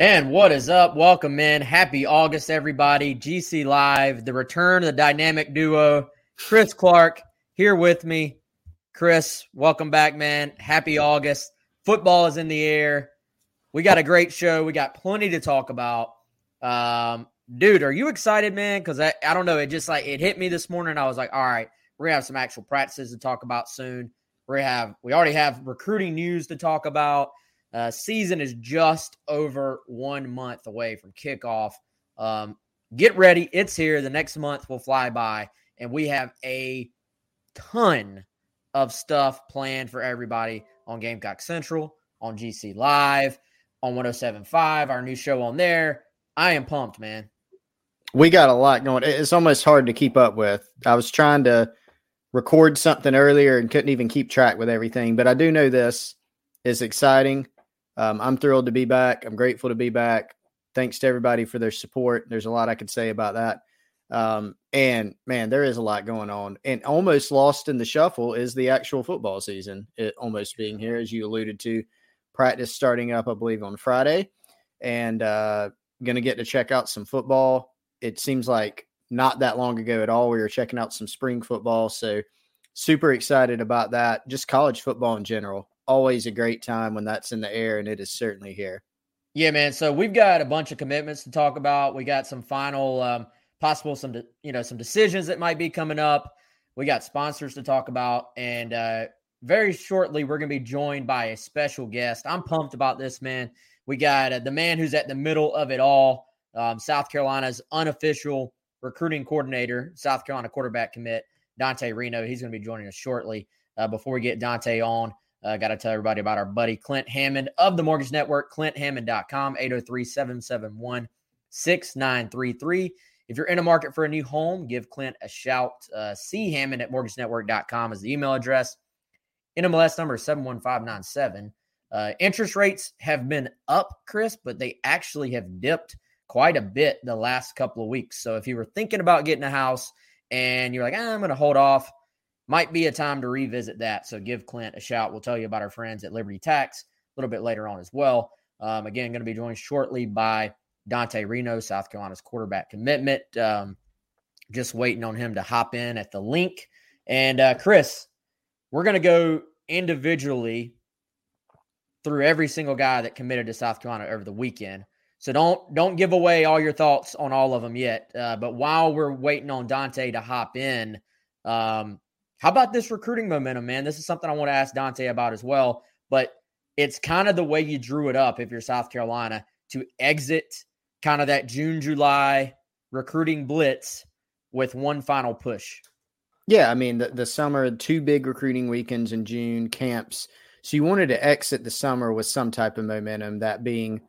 And what is up? Welcome in. Happy August, everybody. GC Live, the return of the dynamic duo, Chris Clark here with me. Chris, welcome back, man. Happy August. Football is in the air. We got a great show. We got plenty to talk about. Um, dude, are you excited, man? Because I, I don't know. It just like it hit me this morning. I was like, all right, we're gonna have some actual practices to talk about soon. We have we already have recruiting news to talk about. Uh, season is just over one month away from kickoff. Um, get ready. It's here. The next month will fly by, and we have a ton of stuff planned for everybody on Gamecock Central, on GC Live, on 1075, our new show on there. I am pumped, man. We got a lot going. It's almost hard to keep up with. I was trying to record something earlier and couldn't even keep track with everything, but I do know this is exciting. Um, I'm thrilled to be back. I'm grateful to be back. Thanks to everybody for their support. There's a lot I could say about that. Um, and man, there is a lot going on. And almost lost in the shuffle is the actual football season. It almost being here, as you alluded to. Practice starting up, I believe, on Friday, and uh, going to get to check out some football. It seems like not that long ago at all, we were checking out some spring football. So super excited about that. Just college football in general always a great time when that's in the air, and it is certainly here. Yeah, man. So we've got a bunch of commitments to talk about. We got some final, um, possible some de- you know some decisions that might be coming up. We got sponsors to talk about, and uh, very shortly we're going to be joined by a special guest. I'm pumped about this, man. We got uh, the man who's at the middle of it all, um, South Carolina's unofficial recruiting coordinator, South Carolina quarterback commit Dante Reno. He's going to be joining us shortly. Uh, before we get Dante on, uh, Got to tell everybody about our buddy Clint Hammond of the Mortgage Network, clinthammond.com, 803 771 6933. If you're in a market for a new home, give Clint a shout. Uh, C Hammond at mortgagenetwork.com is the email address. NMLS number is 71597. Uh, interest rates have been up, Chris, but they actually have dipped quite a bit the last couple of weeks. So if you were thinking about getting a house and you're like, ah, I'm going to hold off, might be a time to revisit that. So give Clint a shout. We'll tell you about our friends at Liberty Tax a little bit later on as well. Um, again, going to be joined shortly by Dante Reno, South Carolina's quarterback commitment. Um, just waiting on him to hop in at the link. And uh, Chris, we're going to go individually through every single guy that committed to South Carolina over the weekend. So don't don't give away all your thoughts on all of them yet. Uh, but while we're waiting on Dante to hop in, um, how about this recruiting momentum, man? This is something I want to ask Dante about as well. But it's kind of the way you drew it up if you're South Carolina to exit kind of that June, July recruiting blitz with one final push. Yeah, I mean the, the summer, two big recruiting weekends in June, camps. So you wanted to exit the summer with some type of momentum, that being,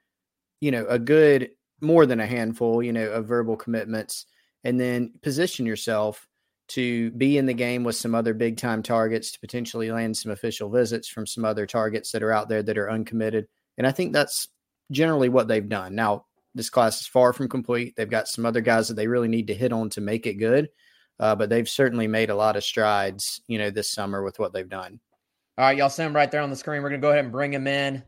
you know, a good more than a handful, you know, of verbal commitments, and then position yourself to be in the game with some other big time targets to potentially land some official visits from some other targets that are out there that are uncommitted. And I think that's generally what they've done. Now, this class is far from complete. They've got some other guys that they really need to hit on to make it good. Uh, but they've certainly made a lot of strides, you know, this summer with what they've done. All right, y'all see him right there on the screen. We're going to go ahead and bring him in.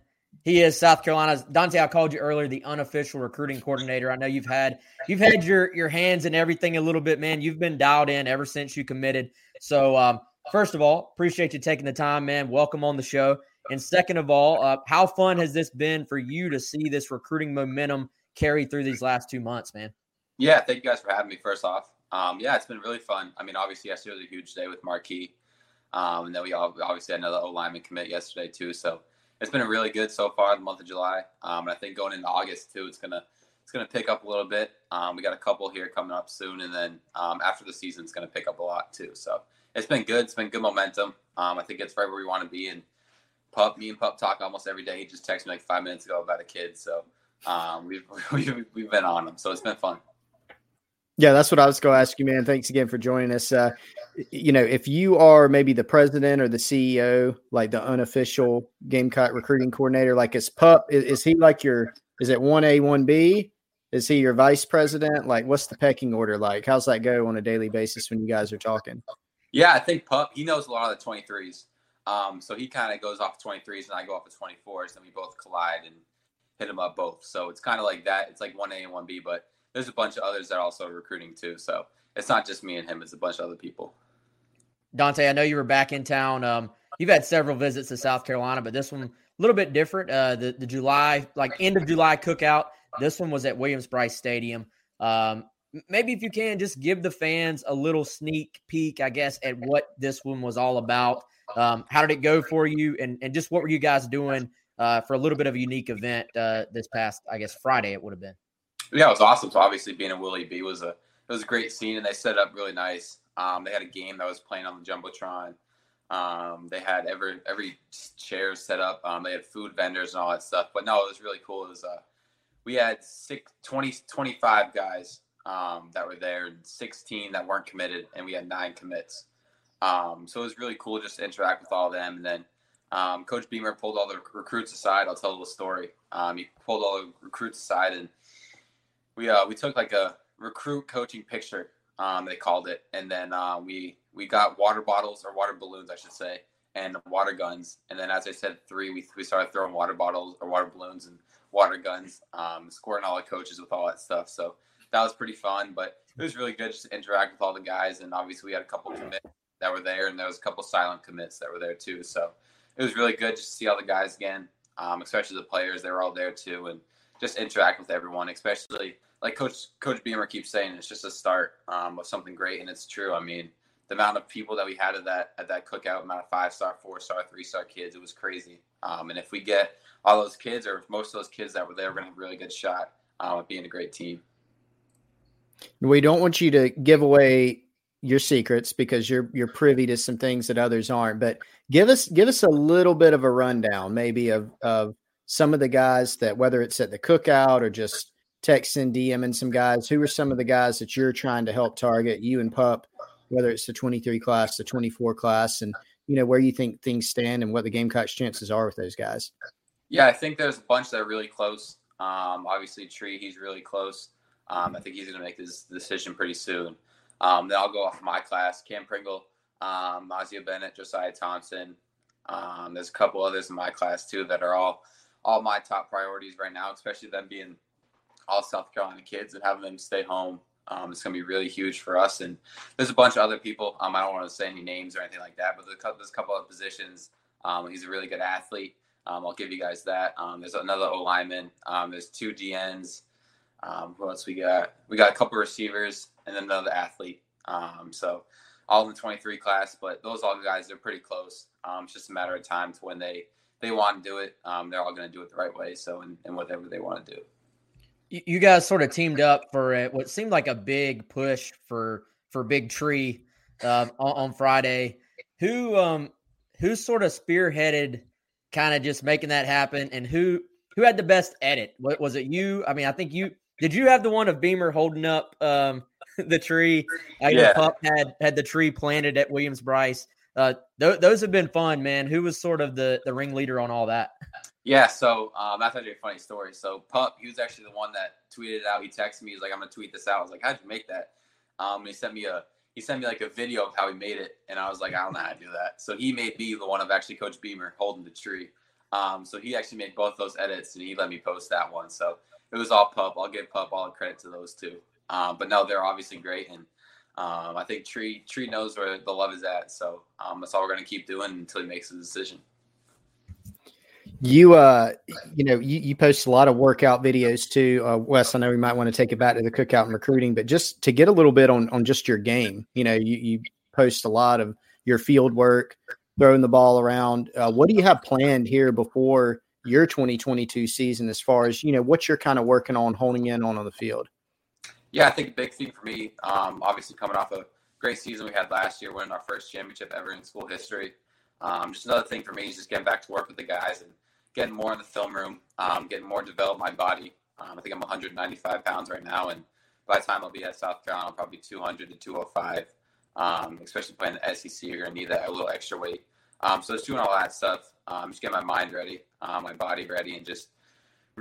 He is South Carolina's Dante. I called you earlier, the unofficial recruiting coordinator. I know you've had you've had your your hands in everything a little bit, man. You've been dialed in ever since you committed. So, um, first of all, appreciate you taking the time, man. Welcome on the show. And second of all, uh, how fun has this been for you to see this recruiting momentum carry through these last two months, man. Yeah, thank you guys for having me. First off, um, yeah, it's been really fun. I mean, obviously yesterday was a huge day with Marquis, um, and then we all, obviously had another O lineman commit yesterday too. So it's been really good so far the month of July, um, and I think going into August too, it's gonna it's gonna pick up a little bit. Um, we got a couple here coming up soon, and then um, after the season, it's gonna pick up a lot too. So it's been good. It's been good momentum. Um, I think it's right where we want to be. And Pup, me and Pup talk almost every day. He just texted me like five minutes ago about a kid. So um, we've, we've, we've been on him. So it's been fun. Yeah, that's what I was going to ask you, man. Thanks again for joining us. Uh, you know, if you are maybe the president or the CEO, like the unofficial Gamecock recruiting coordinator, like is Pup, is, is he like your, is it 1A, 1B? Is he your vice president? Like, what's the pecking order like? How's that go on a daily basis when you guys are talking? Yeah, I think Pup, he knows a lot of the 23s. Um, so he kind of goes off 23s and I go off of 24s and we both collide and hit him up both. So it's kind of like that. It's like 1A and 1B, but there's a bunch of others that are also recruiting too. So it's not just me and him, it's a bunch of other people. Dante, I know you were back in town. Um, you've had several visits to South Carolina, but this one a little bit different. Uh, the, the July, like end of July cookout. This one was at Williams-Brice Stadium. Um, maybe if you can just give the fans a little sneak peek, I guess, at what this one was all about. Um, how did it go for you, and and just what were you guys doing uh, for a little bit of a unique event uh, this past, I guess, Friday? It would have been. Yeah, it was awesome. So obviously, being in Willie B was a it was a great scene, and they set up really nice. Um, they had a game that was playing on the jumbotron. Um, they had every every chair set up. Um, they had food vendors and all that stuff. But no, it was really cool. It was uh, we had six, 20, 25 guys um, that were there, 16 that weren't committed, and we had nine commits. Um, so it was really cool just to interact with all of them. And then um, Coach Beamer pulled all the recruits aside. I'll tell the story. Um, he pulled all the recruits aside, and we uh, we took like a recruit coaching picture. Um, they called it, and then uh, we we got water bottles or water balloons, I should say, and water guns. And then, as I said, three we we started throwing water bottles or water balloons and water guns, um, scoring all the coaches with all that stuff. So that was pretty fun. But it was really good just to interact with all the guys. And obviously, we had a couple commits that were there, and there was a couple silent commits that were there too. So it was really good just to see all the guys again, um, especially the players. They were all there too, and just interact with everyone, especially like Coach Coach Beamer keeps saying, it's just a start um, of something great, and it's true. I mean, the amount of people that we had at that at that cookout, amount of five star, four star, three star kids, it was crazy. Um, and if we get all those kids, or most of those kids that were there, we're to have a really good shot um, at being a great team. We don't want you to give away your secrets because you're you're privy to some things that others aren't. But give us give us a little bit of a rundown, maybe of of some of the guys that whether it's at the cookout or just texting, DMing some guys. Who are some of the guys that you're trying to help target? You and Pup, whether it's the 23 class, the 24 class, and you know where you think things stand and what the Gamecocks' chances are with those guys. Yeah, I think there's a bunch that are really close. Um, obviously, Tree, he's really close. Um, I think he's going to make this decision pretty soon. Um, then I'll go off my class: Cam Pringle, um, Mazeo Bennett, Josiah Thompson. Um, there's a couple others in my class too that are all all my top priorities right now, especially them being all South Carolina kids and having them stay home. Um, it's going to be really huge for us. And there's a bunch of other people. Um, I don't want to say any names or anything like that, but there's a couple of positions. Um, he's a really good athlete. Um, I'll give you guys that. Um, there's another O lineman. Um, there's two DNs. Um, who else we got? We got a couple of receivers and then another athlete. Um, so all in the 23 class, but those all guys they're pretty close. Um, it's just a matter of time to when they they want to do it. Um, they're all going to do it the right way. So and, and whatever they want to do. You guys sort of teamed up for a, what seemed like a big push for for Big Tree uh, on, on Friday. Who um who sort of spearheaded kind of just making that happen, and who who had the best edit? What was it? You? I mean, I think you did. You have the one of Beamer holding up um the tree. I yeah. Pup had had the tree planted at Williams-Brice. Uh, th- those have been fun, man. Who was sort of the the ringleader on all that? Yeah, so um, that's actually a funny story. So Pup, he was actually the one that tweeted it out. He texted me. He's like, "I'm gonna tweet this out." I was like, "How'd you make that?" Um, he sent me a he sent me like a video of how he made it, and I was like, "I don't know how to do that." So he made me the one of actually Coach Beamer holding the tree. Um, so he actually made both those edits, and he let me post that one. So it was all Pup. I'll give Pup all the credit to those two. Um, but no, they're obviously great, and um, I think Tree Tree knows where the love is at. So um, that's all we're going to keep doing until he makes a decision. You, uh, you know, you, you post a lot of workout videos too, uh, Wes. I know we might want to take it back to the cookout and recruiting, but just to get a little bit on on just your game, you know, you, you post a lot of your field work, throwing the ball around. Uh, what do you have planned here before your 2022 season, as far as you know, what you're kind of working on, honing in on on the field? Yeah, I think a big thing for me, um, obviously coming off a great season we had last year, winning our first championship ever in school history. Um, just another thing for me is just getting back to work with the guys and getting more in the film room, um, getting more develop my body. Um, I think I'm 195 pounds right now, and by the time I'll be at South Carolina, I'll probably 200 to 205. Um, especially playing the SEC, you're gonna need that a little extra weight. Um, so just doing all that stuff, just getting my mind ready, uh, my body ready, and just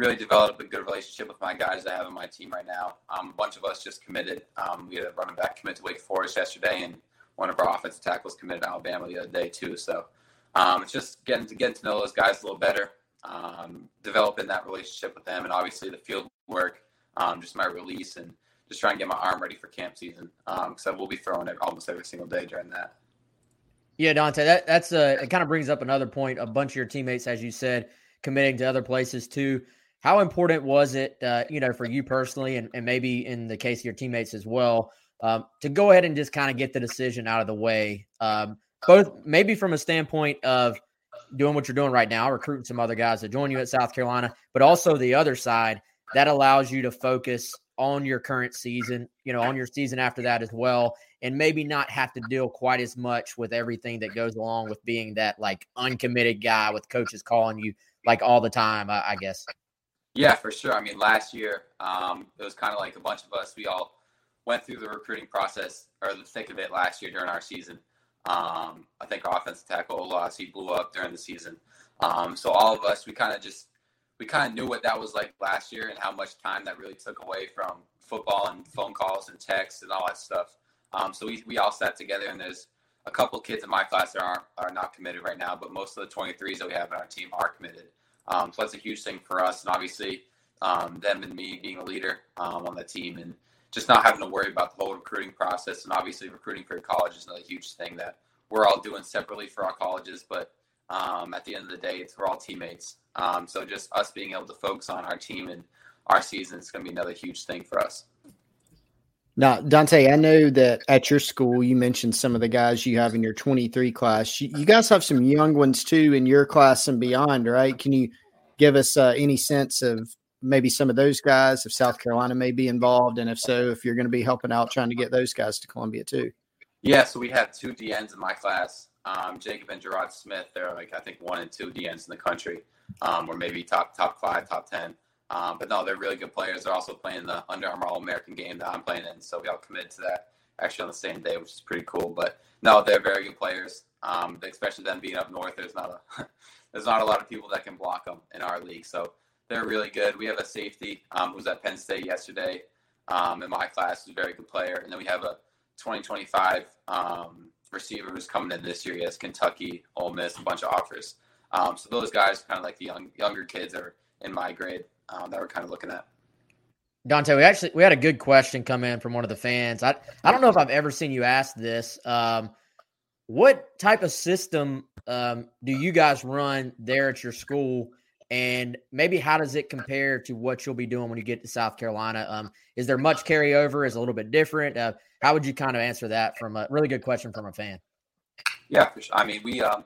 really develop a good relationship with my guys that I have on my team right now. Um, a bunch of us just committed. Um, we had a running back commit to Wake Forest yesterday, and one of our offensive tackles committed to Alabama the other day too. So um, it's just getting to get to know those guys a little better, um, developing that relationship with them, and obviously the field work, um, just my release, and just trying to get my arm ready for camp season. Because um, I will be throwing it almost every single day during that. Yeah, Dante, that, that's a, it kind of brings up another point. A bunch of your teammates, as you said, committing to other places too. How important was it, uh, you know, for you personally, and, and maybe in the case of your teammates as well, um, to go ahead and just kind of get the decision out of the way? Um, both maybe from a standpoint of doing what you're doing right now, recruiting some other guys to join you at South Carolina, but also the other side that allows you to focus on your current season, you know, on your season after that as well, and maybe not have to deal quite as much with everything that goes along with being that like uncommitted guy with coaches calling you like all the time, I, I guess. Yeah, for sure. I mean, last year, um, it was kind of like a bunch of us. We all went through the recruiting process or the thick of it last year during our season. Um, I think our offensive tackle Olaus, he blew up during the season. Um, so all of us, we kind of just we kind of knew what that was like last year and how much time that really took away from football and phone calls and texts and all that stuff. Um, so we, we all sat together and there's a couple kids in my class that aren't are not committed right now, but most of the 23s that we have on our team are committed. Um, so that's a huge thing for us, and obviously um, them and me being a leader um, on the team and just not having to worry about the whole recruiting process. And obviously, recruiting for your college is another huge thing that we're all doing separately for our colleges. But um, at the end of the day, it's we're all teammates. Um, so just us being able to focus on our team and our season is going to be another huge thing for us. Now, Dante, I know that at your school, you mentioned some of the guys you have in your 23 class. You, guys have some young ones too in your class and beyond, right? Can you give us uh, any sense of maybe some of those guys, if South Carolina may be involved, and if so, if you're going to be helping out trying to get those guys to Columbia too. Yeah, so we have two DNs in my class, um, Jacob and Gerard Smith. They're like I think one and two DNs in the country, um, or maybe top top five, top ten. Um, but no, they're really good players. They're also playing the Under Armour All American game that I'm playing in, so we all committed to that actually on the same day, which is pretty cool. But no, they're very good players. Um, especially them being up north, there's not a there's not a lot of people that can block them in our league. So they're really good. We have a safety um, who was at Penn State yesterday um, in my class, who's a very good player. And then we have a 2025 um, receiver who's coming in this year. He has Kentucky, Ole Miss, a bunch of offers. Um, so those guys, kind of like the young, younger kids, are in my grade um, that we're kind of looking at. Dante, we actually we had a good question come in from one of the fans. I I don't know if I've ever seen you ask this. Um, what type of system um, do you guys run there at your school? And maybe how does it compare to what you'll be doing when you get to South Carolina? Um, is there much carryover? Is a little bit different? Uh, how would you kind of answer that from a really good question from a fan? Yeah, for sure. I mean, we um,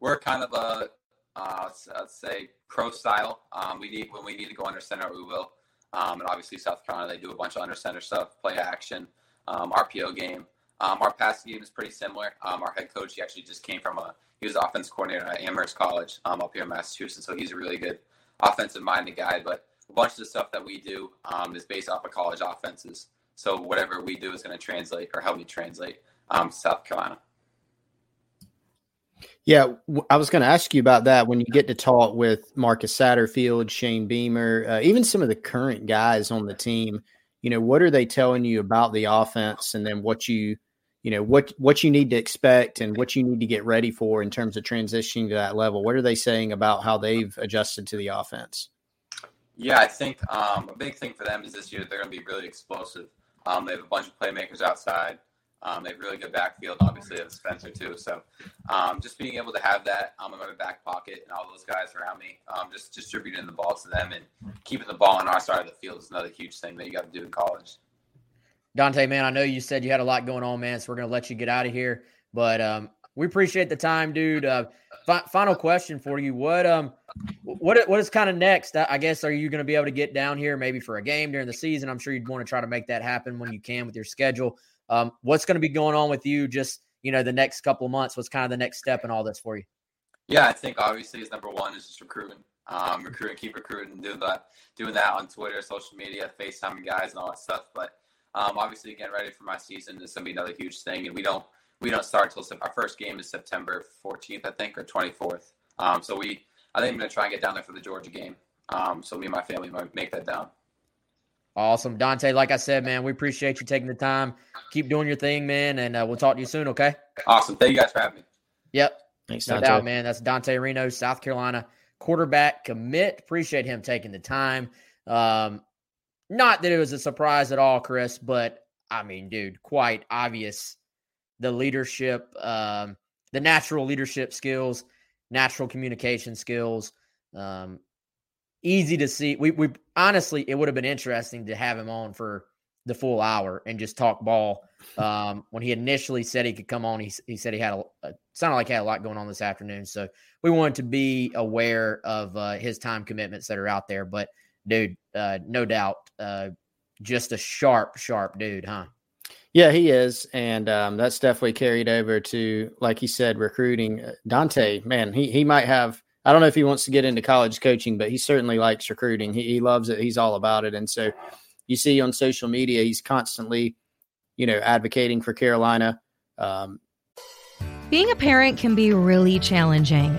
we're kind of a uh, let's say pro style. Um, we need when we need to go under center, we will. Um, and obviously, South Carolina they do a bunch of under center stuff, play action, um, RPO game. Um, our passing game is pretty similar. Um, our head coach he actually just came from a he was offense coordinator at Amherst College um, up here in Massachusetts, so he's a really good offensive minded guy. But a bunch of the stuff that we do is based off of college offenses. So whatever we do is going to translate or help me translate um, South Carolina. Yeah, I was going to ask you about that when you get to talk with Marcus Satterfield, Shane Beamer, uh, even some of the current guys on the team. You know, what are they telling you about the offense, and then what you you know what what you need to expect and what you need to get ready for in terms of transitioning to that level. What are they saying about how they've adjusted to the offense? Yeah, I think um, a big thing for them is this year they're going to be really explosive. Um, they have a bunch of playmakers outside. Um, they have really good backfield, obviously, of Spencer too. So um, just being able to have that um, in my back pocket and all those guys around me, um, just distributing the ball to them and keeping the ball on our side of the field is another huge thing that you got to do in college. Dante, man, I know you said you had a lot going on, man, so we're gonna let you get out of here. But um, we appreciate the time, dude. Uh, fi- final question for you: What um, what what is kind of next? I guess are you going to be able to get down here maybe for a game during the season? I'm sure you'd want to try to make that happen when you can with your schedule. Um, what's going to be going on with you just, you know, the next couple of months? What's kind of the next step in all this for you? Yeah, I think obviously is number one is just recruiting. Um, recruiting, keep recruiting, doing that, doing that on Twitter, social media, FaceTime guys and all that stuff. But um, obviously getting ready for my season is gonna be another huge thing. And we don't we don't start till our first game is September 14th, I think, or 24th. Um, so we I think I'm gonna try and get down there for the Georgia game. Um, so me and my family might make that down. Awesome. Dante, like I said, man, we appreciate you taking the time. Keep doing your thing, man, and uh, we'll talk to you soon, okay? Awesome. Thank you guys for having me. Yep. Thanks, no Dante. doubt, man. That's Dante Reno, South Carolina quarterback commit. Appreciate him taking the time. Um, not that it was a surprise at all, Chris, but I mean, dude, quite obvious the leadership, um, the natural leadership skills, natural communication skills. Um, easy to see. We we honestly, it would have been interesting to have him on for the full hour and just talk ball. Um, when he initially said he could come on, he he said he had a, a sounded like he had a lot going on this afternoon. So we wanted to be aware of uh, his time commitments that are out there. But dude, uh, no doubt, uh, just a sharp, sharp dude, huh? Yeah, he is, and um, that's definitely carried over to, like he said, recruiting. Uh, Dante, man, he he might have. I don't know if he wants to get into college coaching, but he certainly likes recruiting. He, he loves it. He's all about it, and so you see on social media, he's constantly, you know, advocating for Carolina. Um, Being a parent can be really challenging.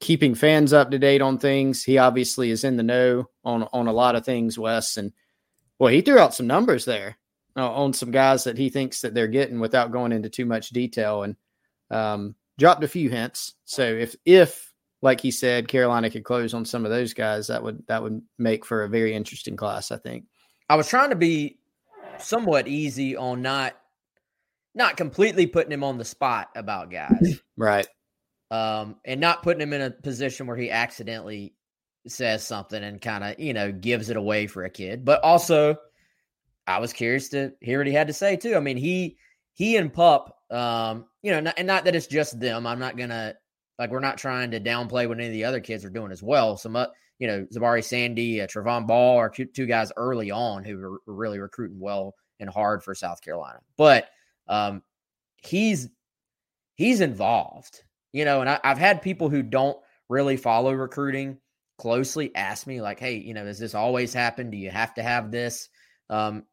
Keeping fans up to date on things. He obviously is in the know on on a lot of things, Wes. And well, he threw out some numbers there uh, on some guys that he thinks that they're getting without going into too much detail, and um, dropped a few hints. So if if like he said, Carolina could close on some of those guys, that would that would make for a very interesting class, I think. I was trying to be somewhat easy on not not completely putting him on the spot about guys. Right. Um, and not putting him in a position where he accidentally says something and kind of you know gives it away for a kid. But also, I was curious to hear what he had to say too. I mean, he he and Pup, um, you know, not, and not that it's just them. I'm not gonna like we're not trying to downplay what any of the other kids are doing as well. Some, uh, you know, Zabari Sandy, uh, Trevon Ball are two, guys early on who were really recruiting well and hard for South Carolina. But um, he's he's involved you know, and I, have had people who don't really follow recruiting closely ask me, like, hey, you know, does this always happen? Do you have to have this? Um,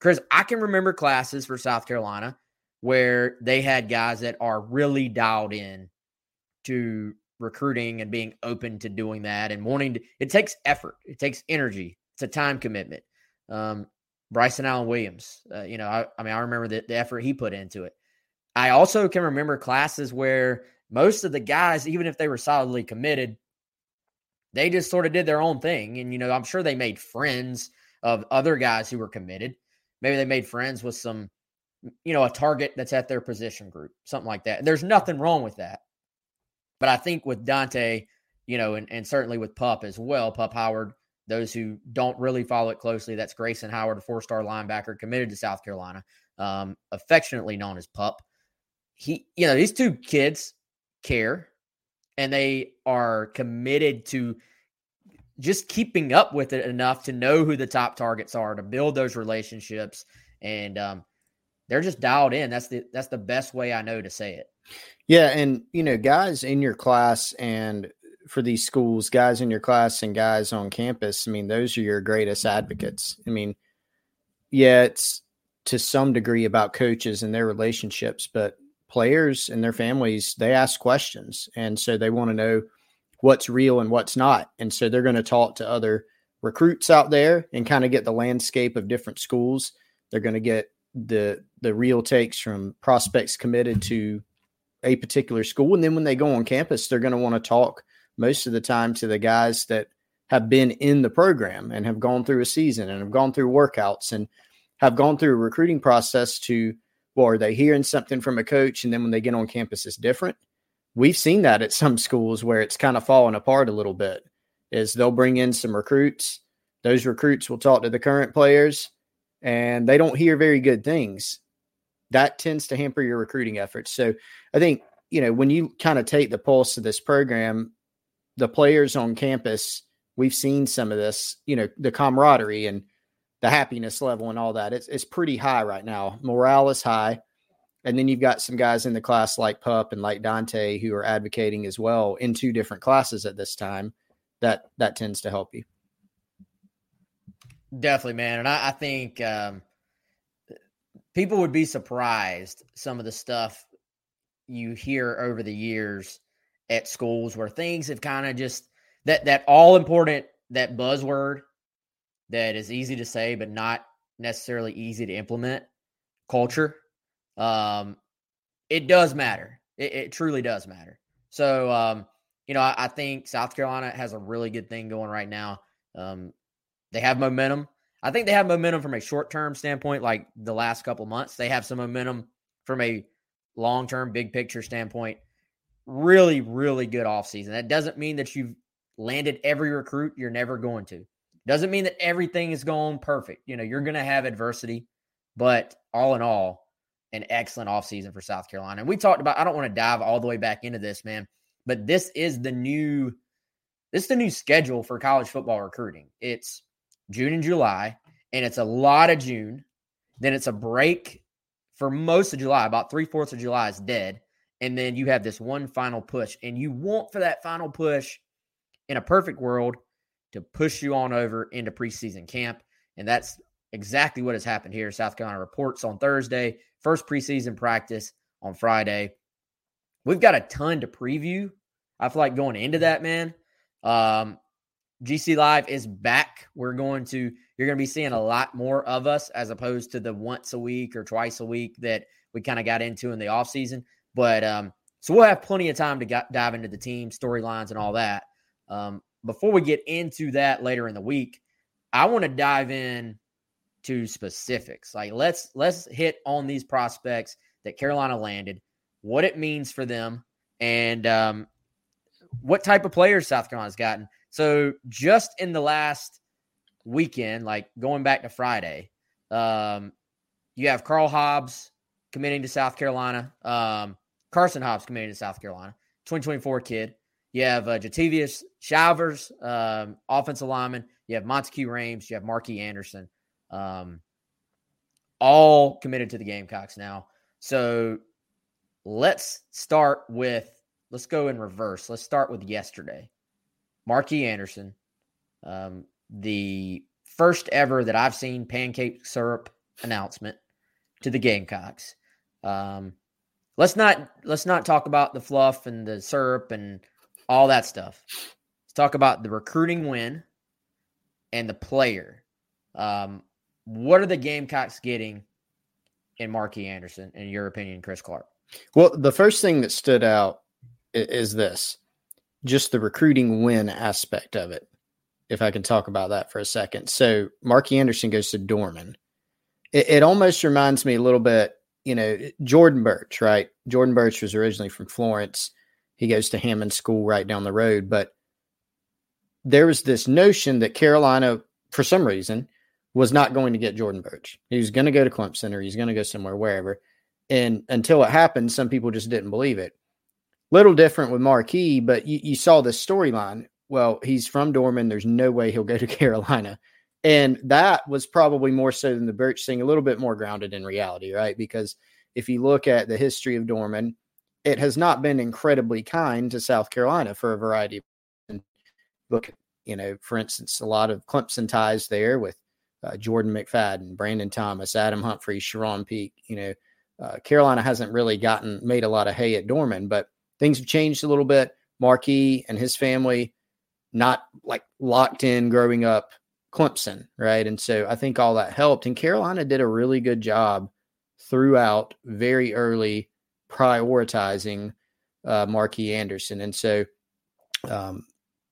Chris, I can remember classes for South Carolina where they had guys that are really dialed in to recruiting and being open to doing that and wanting to, it takes effort, it takes energy, it's a time commitment. Um, Bryson Allen Williams, uh, you know, I, I mean, I remember the, the effort he put into it. I also can remember classes where most of the guys, even if they were solidly committed, they just sort of did their own thing. And, you know, I'm sure they made friends of other guys who were committed. Maybe they made friends with some, you know, a target that's at their position group, something like that. There's nothing wrong with that. But I think with Dante, you know, and, and certainly with Pup as well, Pup Howard, those who don't really follow it closely, that's Grayson Howard, a four star linebacker committed to South Carolina, um, affectionately known as Pup. He, you know, these two kids care and they are committed to just keeping up with it enough to know who the top targets are to build those relationships and um, they're just dialed in. That's the that's the best way i know to say it. Yeah and you know guys in your class and for these schools guys in your class and guys on campus i mean those are your greatest advocates. I mean yeah it's to some degree about coaches and their relationships but players and their families they ask questions, and so they want to know what's real and what's not, and so they're going to talk to other recruits out there and kind of get the landscape of different schools. They're going to get the the real takes from prospects committed to a particular school, and then when they go on campus, they're going to want to talk most of the time to the guys that have been in the program and have gone through a season and have gone through workouts and have gone through a recruiting process to well, are they hearing something from a coach and then when they get on campus it's different? We've seen that at some schools where it's kind of fallen apart a little bit. Is they'll bring in some recruits, those recruits will talk to the current players and they don't hear very good things. That tends to hamper your recruiting efforts. So I think, you know, when you kind of take the pulse of this program, the players on campus we've seen some of this, you know, the camaraderie and the happiness level and all that. It's it's pretty high right now. Morale is high. And then you've got some guys in the class like Pup and like Dante who are advocating as well in two different classes at this time. That that tends to help you. Definitely, man. And I, I think um, people would be surprised some of the stuff you hear over the years at schools where things have kind of just that that all important that buzzword that is easy to say but not necessarily easy to implement. Culture um it does matter. It, it truly does matter. So um you know I, I, think south carolina has a really good thing going right now. Um they have momentum. I think they have momentum from a short-term standpoint like the last couple months. They have some momentum from a long-term big picture standpoint. Really really good offseason. That doesn't mean that you've landed every recruit, you're never going to. Doesn't mean that everything is going perfect. You know, you're going to have adversity, but all in all, an excellent offseason for South Carolina. And we talked about, I don't want to dive all the way back into this, man, but this is the new, this is the new schedule for college football recruiting. It's June and July, and it's a lot of June. Then it's a break for most of July. About three fourths of July is dead. And then you have this one final push. And you want for that final push in a perfect world to push you on over into preseason camp. And that's exactly what has happened here. South Carolina reports on Thursday, first preseason practice on Friday. We've got a ton to preview. I feel like going into that, man. Um, GC Live is back. We're going to, you're going to be seeing a lot more of us as opposed to the once a week or twice a week that we kind of got into in the offseason. But um, so we'll have plenty of time to get, dive into the team, storylines, and all that. Um, before we get into that later in the week, I want to dive in to specifics. Like let's let's hit on these prospects that Carolina landed, what it means for them, and um, what type of players South Carolina's gotten. So just in the last weekend, like going back to Friday, um, you have Carl Hobbs committing to South Carolina, um, Carson Hobbs committing to South Carolina, 2024 kid. You have uh, Jatavius Showers, um, offensive lineman. You have Montague Rhames. You have Markee Anderson. Um, all committed to the Gamecocks now. So let's start with, let's go in reverse. Let's start with yesterday. Markee Anderson, um, the first ever that I've seen pancake syrup announcement to the Gamecocks. Um, let's not let's not talk about the fluff and the syrup and all that stuff. Let's talk about the recruiting win and the player. Um, what are the Gamecocks getting in Markee Anderson, in your opinion, Chris Clark? Well, the first thing that stood out is this just the recruiting win aspect of it. If I can talk about that for a second. So, Markee Anderson goes to Dorman. It, it almost reminds me a little bit, you know, Jordan Burch, right? Jordan Burch was originally from Florence he goes to Hammond School right down the road. But there was this notion that Carolina, for some reason, was not going to get Jordan Burch. He was going to go to Clemson or he's going to go somewhere, wherever. And until it happened, some people just didn't believe it. Little different with Marquis, but you, you saw this storyline. Well, he's from Dorman. There's no way he'll go to Carolina. And that was probably more so than the Burch thing, a little bit more grounded in reality, right? Because if you look at the history of Dorman, it has not been incredibly kind to South Carolina for a variety of look, you know, for instance, a lot of Clemson ties there with uh, Jordan McFadden, Brandon Thomas, Adam Humphries, Sharon Peak, you know, uh, Carolina hasn't really gotten made a lot of hay at Dorman, but things have changed a little bit. Markee and his family not like locked in growing up Clemson, right? And so I think all that helped. And Carolina did a really good job throughout very early prioritizing uh, Markee Anderson. And so um,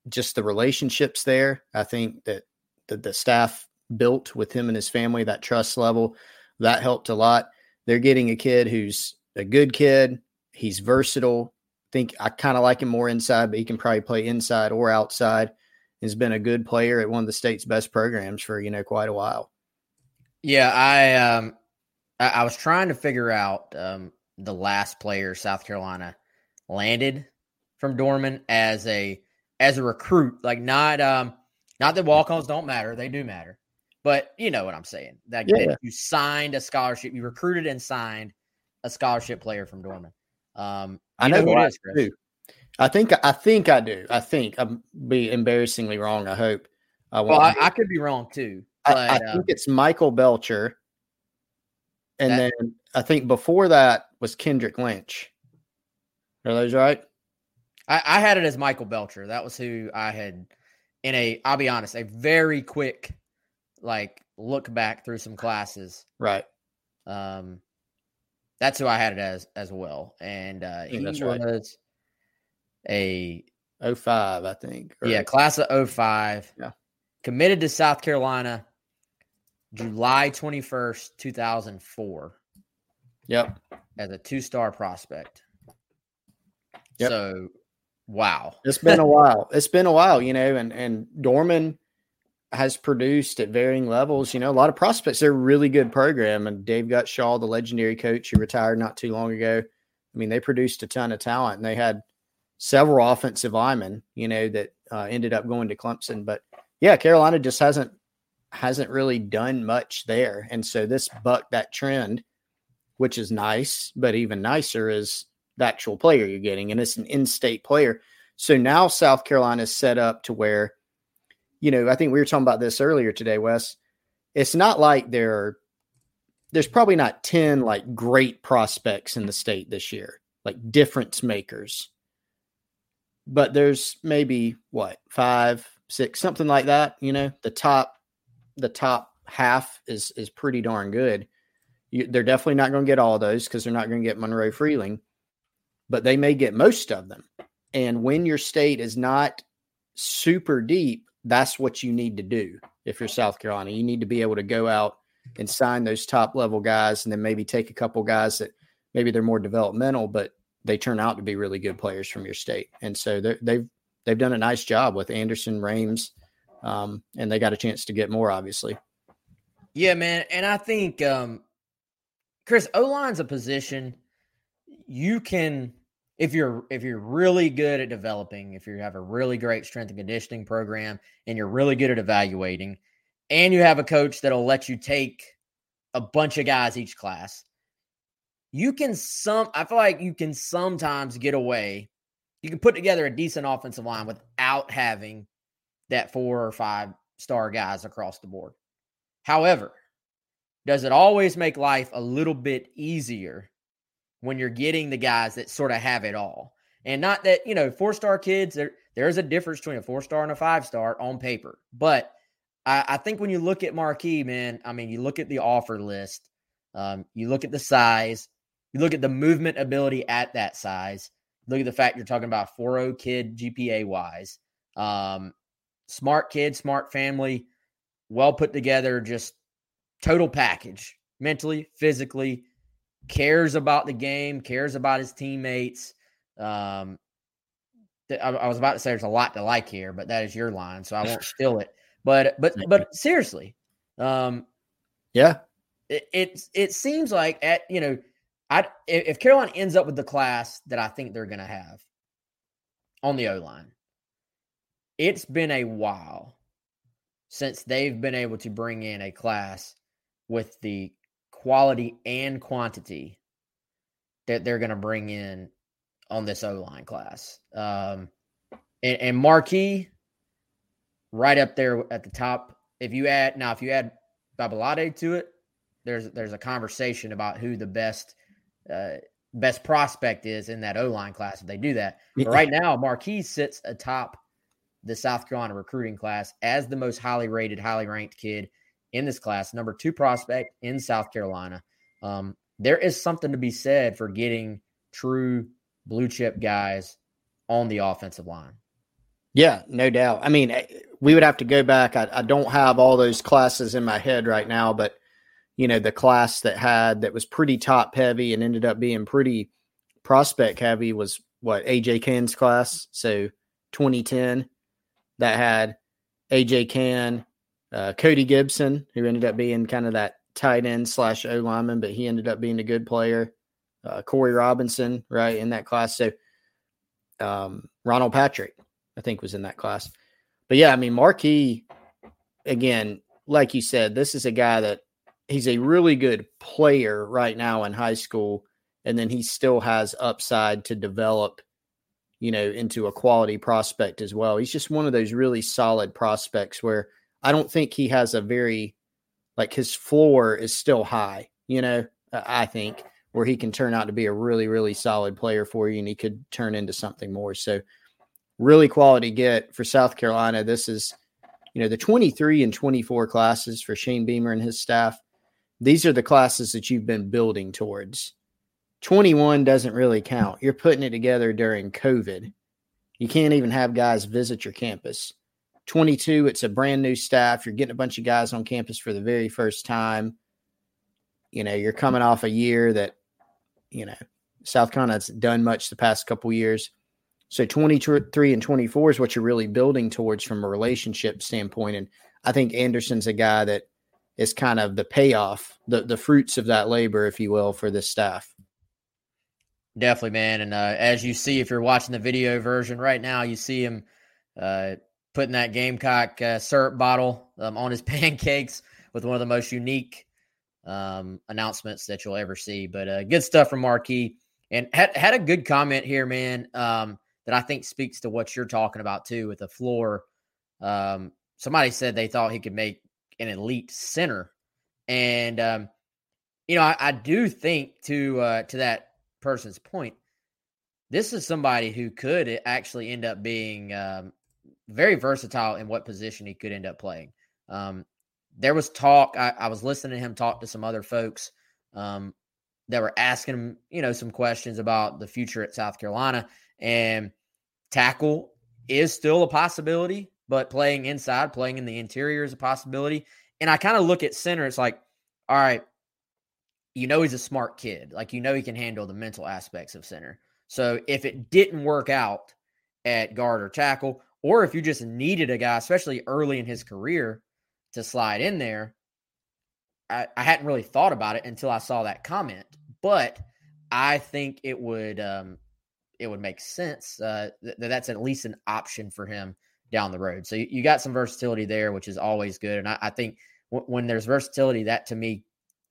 just the relationships there, I think that the, the staff built with him and his family, that trust level, that helped a lot. They're getting a kid who's a good kid. He's versatile. I think I kind of like him more inside, but he can probably play inside or outside. He's been a good player at one of the state's best programs for, you know, quite a while. Yeah, I um I, I was trying to figure out um the last player South Carolina landed from Dorman as a as a recruit, like not um not that walk-ons don't matter, they do matter. But you know what I'm saying. That, Yeah. you signed a scholarship, you recruited and signed a scholarship player from Dorman. Um I you know who it I Chris. do. I think I think I do. I think I'm be embarrassingly wrong. I hope. I Well, I, I could be wrong too. I, But I uh, think it's Michael Belcher. And That- then I think before that was Kendrick Lynch. Are those right? I, I had it as Michael Belcher. That was who I had in a, I'll be honest, a very quick like look back through some classes. Right. Um, that's who I had it as as well, and uh, he that's right. was a 05, I think. or- yeah class of 05. Yeah. committed to South Carolina, July twenty first, two thousand four, Yep. as a two star prospect. Yep. So, wow, It's been a while. It's been a while, you know, and and Dorman has produced at varying levels, you know, a lot of prospects. They're a really good program. And Dave Gutshall, the legendary coach who retired not too long ago, I mean, they produced a ton of talent and they had several offensive linemen, you know, that uh, ended up going to Clemson. But yeah, Carolina just hasn't hasn't really done much there. And so this bucked that trend, which is nice, but even nicer is the actual player you're getting, and it's an in-state player. So now South Carolina is set up to where, you know, I think we were talking about this earlier today, Wes. It's not like there are, there's probably not 10 like great prospects in the state this year, like difference makers. But there's maybe what, five, six, something like that, you know, the top, the top half is is pretty darn good. You, they're definitely not going to get all those because they're not going to get Monroe Freeling, but they may get most of them. And when your state is not super deep, that's what you need to do. If you're South Carolina, you need to be able to go out and sign those top level guys, and then maybe take a couple guys that maybe they're more developmental, but they turn out to be really good players from your state. And so they've they've done a nice job with Anderson, Rhames, um, and they got a chance to get more, obviously. Yeah, man, and I think um Chris O line's a position you can if you're if you're really good at developing, if you have a really great strength and conditioning program and you're really good at evaluating and you have a coach that'll let you take a bunch of guys each class, you can some I feel like you can sometimes get away. You can put together a decent offensive line without having that four or five star guys across the board. However, does it always make life a little bit easier when you're getting the guys that sort of have it all? And not that, you know, four star kids, there, there's a difference between a four star and a five star on paper. But I, I think when you look at Markee, man, I mean, you look at the offer list, um, you look at the size, you look at the movement ability at that size, look at the fact you're talking about 4 kid GPA wise. Um, smart kid, smart family, well put together, just total package, mentally, physically, cares about the game, cares about his teammates. Um, th- I, I was about to say there's a lot to like here, but that is your line, so I won't steal it. But but but seriously, um, Yeah, it, it it seems like at you know, I if Carolina ends up with the class that I think they're going to have on the O line, it's been a while since they've been able to bring in a class with the quality and quantity that they're going to bring in on this O line class. Um, and, and Markee, right up there at the top. If you add now, if you add Babalade to it, there's there's a conversation about who the best uh, best prospect is in that O line class if they do that. But right now, Marquis sits atop the South Carolina recruiting class as the most highly rated, highly ranked kid in this class, number two prospect in South Carolina. Um, there is something to be said for getting true blue chip guys on the offensive line. Yeah, no doubt. I mean, eh, we would have to go back. I, I don't have all those classes in my head right now, but you know, the class that had that was pretty top heavy and ended up being pretty prospect heavy was what AJ Cann's class. So 2010 that had AJ Cann, uh, Cody Gibson, who ended up being kind of that tight end slash O lineman, but he ended up being a good player. Uh, Corey Robinson, right, in that class. So um, Ronald Patrick, I think, was in that class. But yeah, I mean, Markee, again, like you said, this is a guy that he's a really good player right now in high school. And then he still has upside to develop, you know, into a quality prospect as well. He's just one of those really solid prospects where I don't think he has a very, like, his floor is still high, you know, uh, I think, where he can turn out to be a really, really solid player for you and he could turn into something more. So, really quality get for South Carolina. This is, you know, the 23 and 24 classes for Shane Beamer and his staff. These are the classes that you've been building towards. 21 doesn't really count. You're putting it together during COVID. You can't even have guys visit your campus. 22, it's a brand new staff. You're getting a bunch of guys on campus for the very first time. You know, you're coming off a year that, you know, South Carolina's done much the past couple years. So 23 and 24 is what you're really building towards from a relationship standpoint. And I think Anderson's a guy that is kind of the payoff, the, the fruits of that labor, if you will, for this staff. Definitely, man. And uh, as you see, if you're watching the video version right now, you see him uh, putting that Gamecock uh, syrup bottle um, on his pancakes with one of the most unique um, announcements that you'll ever see. But uh, good stuff from Markee. And had, had a good comment here, man. Um, that I think speaks to what you're talking about too with the floor. Um, somebody said they thought he could make an elite center, and um, you know I, I, do think to uh, to that person's point, this is somebody who could actually end up being um, very versatile in what position he could end up playing. Um, there was talk. I, I, was listening to him talk to some other folks um, that were asking him, you know, some questions about the future at South Carolina, and Tackle is still a possibility, but playing inside, playing in the interior is a possibility. And I kind of look at center, it's like, all right, you know, he's a smart kid. Like, you know, he can handle the mental aspects of center. So if it didn't work out at guard or tackle, or if you just needed a guy, especially early in his career, to slide in there, I, I hadn't really thought about it until I saw that comment. But I think it would um, it would make sense uh, that that's at least an option for him down the road. So you, you got some versatility there, which is always good. And I, I think w- when there's versatility, that to me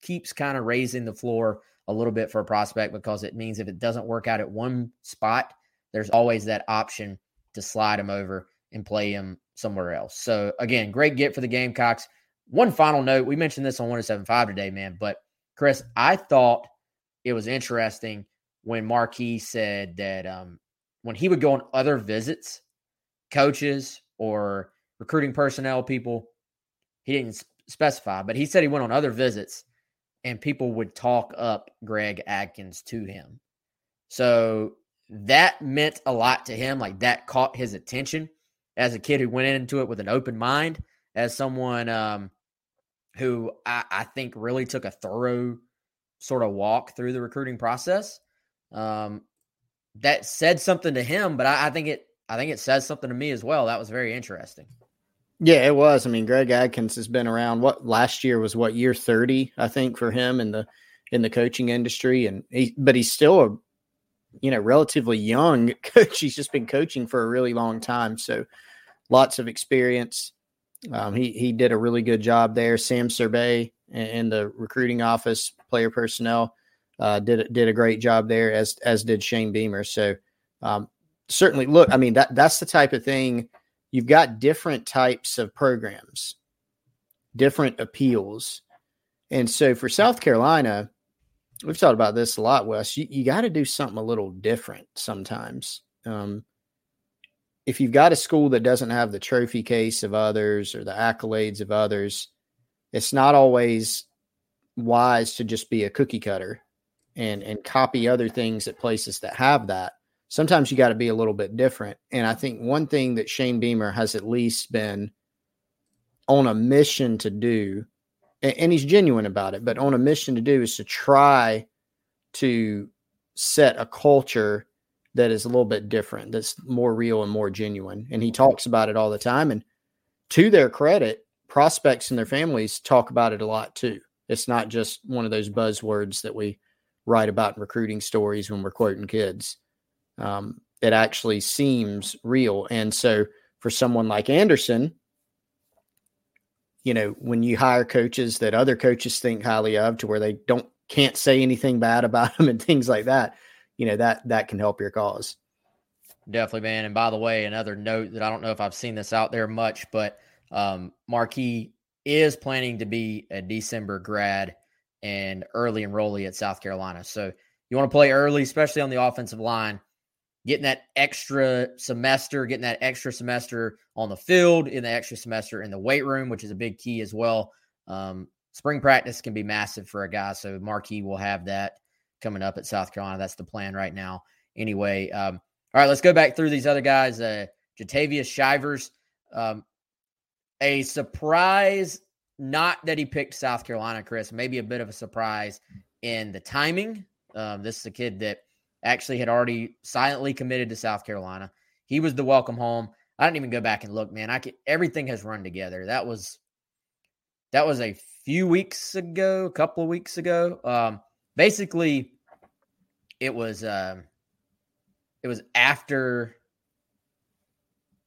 keeps kind of raising the floor a little bit for a prospect because it means if it doesn't work out at one spot, there's always that option to slide him over and play him somewhere else. So again, great get for the Gamecocks. One final note: we mentioned this on 107.5 today, man. But Chris, I thought it was interesting when Markee said that um, when he would go on other visits, coaches or recruiting personnel people, he didn't specify, but he said he went on other visits and people would talk up Greg Adkins to him. So that meant a lot to him. Like that caught his attention as a kid who went into it with an open mind, as someone um, who I, I think really took a thorough sort of walk through the recruiting process um, that said something to him, but I, I think it I think it says something to me as well. That was very interesting. Yeah, it was. I mean, Greg Adkins has been around. What last year was what year thirty, I think, for him in the in the coaching industry, and he, but he's still a you know relatively young coach. He's just been coaching for a really long time, so lots of experience. Um, he he did a really good job there. Sam Survey in the recruiting office, player personnel uh, did did a great job there, as as did Shane Beamer. So um, certainly, look, I mean that that's the type of thing. You've got different types of programs, different appeals, and so for South Carolina, we've talked about this a lot, Wes. You, you got to do something a little different sometimes. Um, if you've got a school that doesn't have the trophy case of others or the accolades of others, it's not always wise to just be a cookie cutter and and copy other things at places that have that. Sometimes you got to be a little bit different. And I think one thing that Shane Beamer has at least been on a mission to do, and, he's genuine about it, but on a mission to do is to try to set a culture that is a little bit different, that's more real and more genuine. And he talks about it all the time. And to their credit, prospects and their families talk about it a lot too. It's not just one of those buzzwords that we write about in recruiting stories when we're quoting kids. Um, it actually seems real. And so for someone like Anderson, you know, when you hire coaches that other coaches think highly of to where they don't can't say anything bad about them and things like that, you know, that that can help your cause. Definitely, man. And by the way, another note that I don't know if I've seen this out there much, but um, Markee is planning to be a December grad and early enrollee at South Carolina. So you want to play early, especially on the offensive line, getting that extra semester, getting that extra semester on the field, in the extra semester in the weight room, which is a big key as well. Um, spring practice can be massive for a guy. So Markee will have that coming up at South Carolina. That's the plan right now. Anyway, um, all right, let's go back through these other guys. Uh, Jatavius Shivers, um, a surprise, not that he picked South Carolina, Chris, maybe a bit of a surprise in the timing. Um, this is a kid that actually had already silently committed to South Carolina. He was the welcome home. I didn't even go back and look, man. I could, everything has run together. That was that was a few weeks ago, a couple of weeks ago. Um, basically, it was um, it was after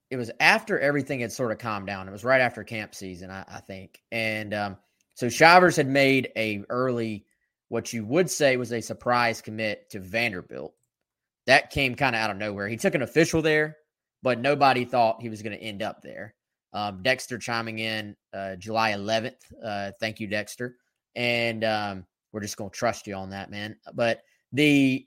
it was after everything had sort of calmed down. It was right after camp season, I, I think. And um, so Shivers had made a early, what you would say was a surprise commit to Vanderbilt. That came kind of out of nowhere. He took an official there, but nobody thought he was going to end up there. Um, Dexter chiming in uh, July 11th. Uh, thank you, Dexter. And um, we're just going to trust you on that, man. But the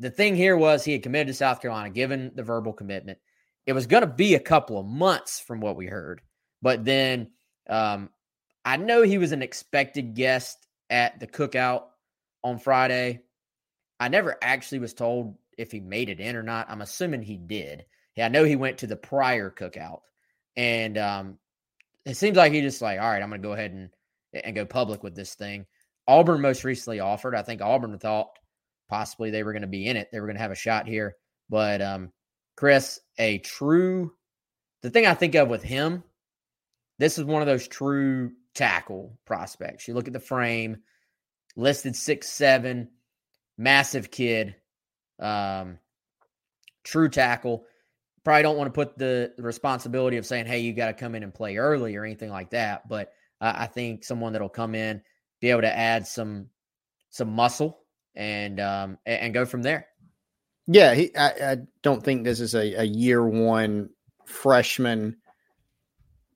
the thing here was he had committed to South Carolina, given the verbal commitment it was going to be a couple of months from what we heard. But then um, I know he was an expected guest at the cookout on Friday. I never actually was told if he made it in or not. I'm assuming he did. Yeah, I know he went to the prior cookout. And um, it seems like he just like, all right, I'm going to go ahead and and go public with this thing. Auburn most recently offered. I think Auburn thought possibly they were going to be in it. They were going to have a shot here. But um, Chris, a true, the thing I think of with him, this is one of those true tackle prospects. You look at the frame, listed six seven, massive kid, um, true tackle. Probably don't want to put the, responsibility of saying, "Hey, you got to come in and play early" or anything like that. But uh, I think someone that'll come in, be able to add some some muscle and um, and go from there. Yeah, he, I, I, don't think this is a, a year one freshman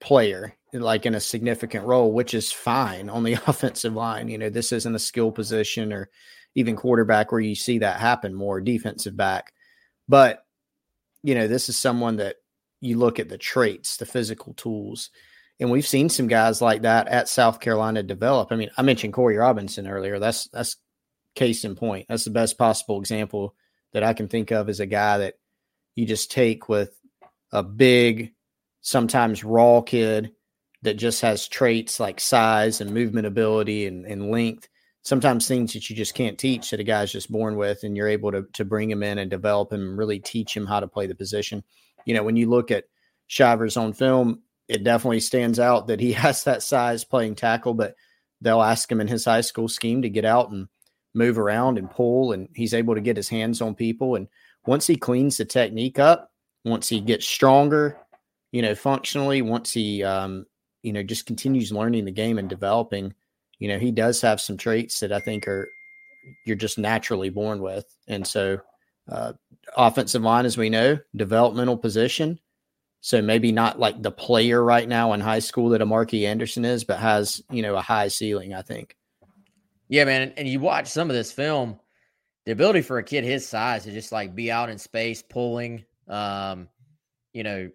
player like in a significant role, which is fine on the offensive line. You know, this isn't a skill position or even quarterback where you see that happen more defensive back. But, you know, this is someone that you look at the traits, the physical tools. And we've seen some guys like that at South Carolina develop. I mean, I mentioned Corey Robinson earlier. That's that's case in point. That's the best possible example that I can think of as a guy that you just take with a big, sometimes raw kid that just has traits like size and movement ability and, and length. Sometimes things that you just can't teach that a guy's just born with, and you're able to to bring him in and develop him and really teach him how to play the position. You know, when you look at Shivers on film, it definitely stands out that he has that size playing tackle, but they'll ask him in his high school scheme to get out and move around and pull, and he's able to get his hands on people. And once he cleans the technique up, once he gets stronger, you know, functionally, once he, um, you know, just continues learning the game and developing, you know, he does have some traits that I think are you're just naturally born with. And so, uh, offensive line, as we know, developmental position. So maybe not like the player right now in high school that a Markee Anderson is, but has, you know, a high ceiling, I think. Yeah, man. And you watch some of this film, the ability for a kid his size to just like be out in space pulling, um, you know,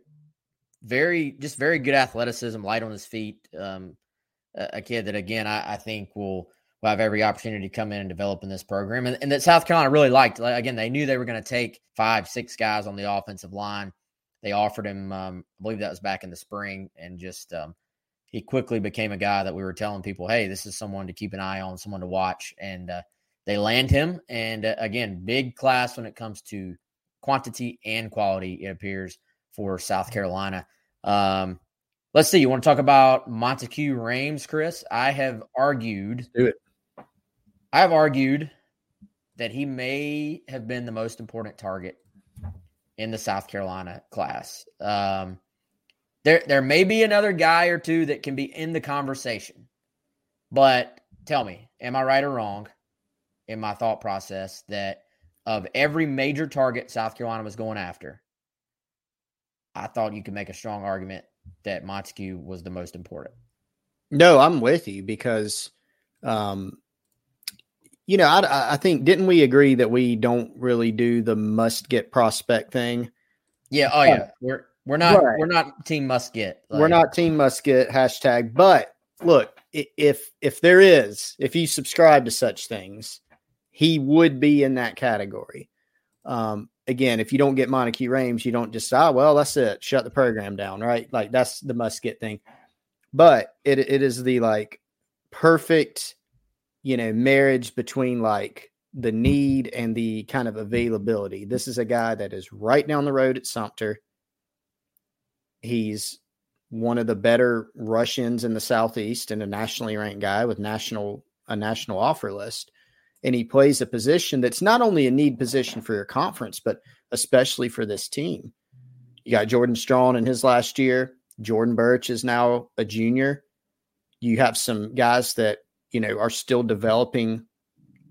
very just very good athleticism, light on his feet. Um, a, kid that again I, I, think will will have every opportunity to come in and develop in this program, and, and that South Carolina really liked. Like, again, they knew they were going to take five, six guys on the offensive line. They offered him, um, I believe that was back in the spring, and just um, he quickly became a guy that we were telling people, hey, this is someone to keep an eye on, someone to watch, and uh, they land him. And uh, again, big class when it comes to quantity and quality. It appears for South Carolina. Um, let's see. You want to talk about Monteque Rhames, Chris? I have argued. Do it. I have argued that he may have been the most important target in the South Carolina class. Um, there, there may be another guy or two that can be in the conversation, but tell me, am I right or wrong in my thought process that of every major target South Carolina was going after, I thought you could make a strong argument that Monteque was the most important. No, I'm with you because, um, you know, I, I think didn't we agree that we don't really do the must get prospect thing? Yeah. Oh yeah. We're we're not right. we're not team must get. Like, we're not team must get hashtag. But look, if if there is, if you subscribe to such things, he would be in that category. Um, again, if you don't get Monteque Rhames, you don't just ah, well, that's it, shut the program down, right? Like that's the must get thing. But it it is the like perfect, you know, marriage between like the need and the kind of availability. This is a guy that is right down the road at Sumter. He's one of the better Russians in the Southeast and a nationally ranked guy with national a national offer list and he plays a position that's not only a need position for your conference, but especially for this team. You got Jordan Strong in his last year. Jordan Burch is now a junior. You have some guys that, you know, are still developing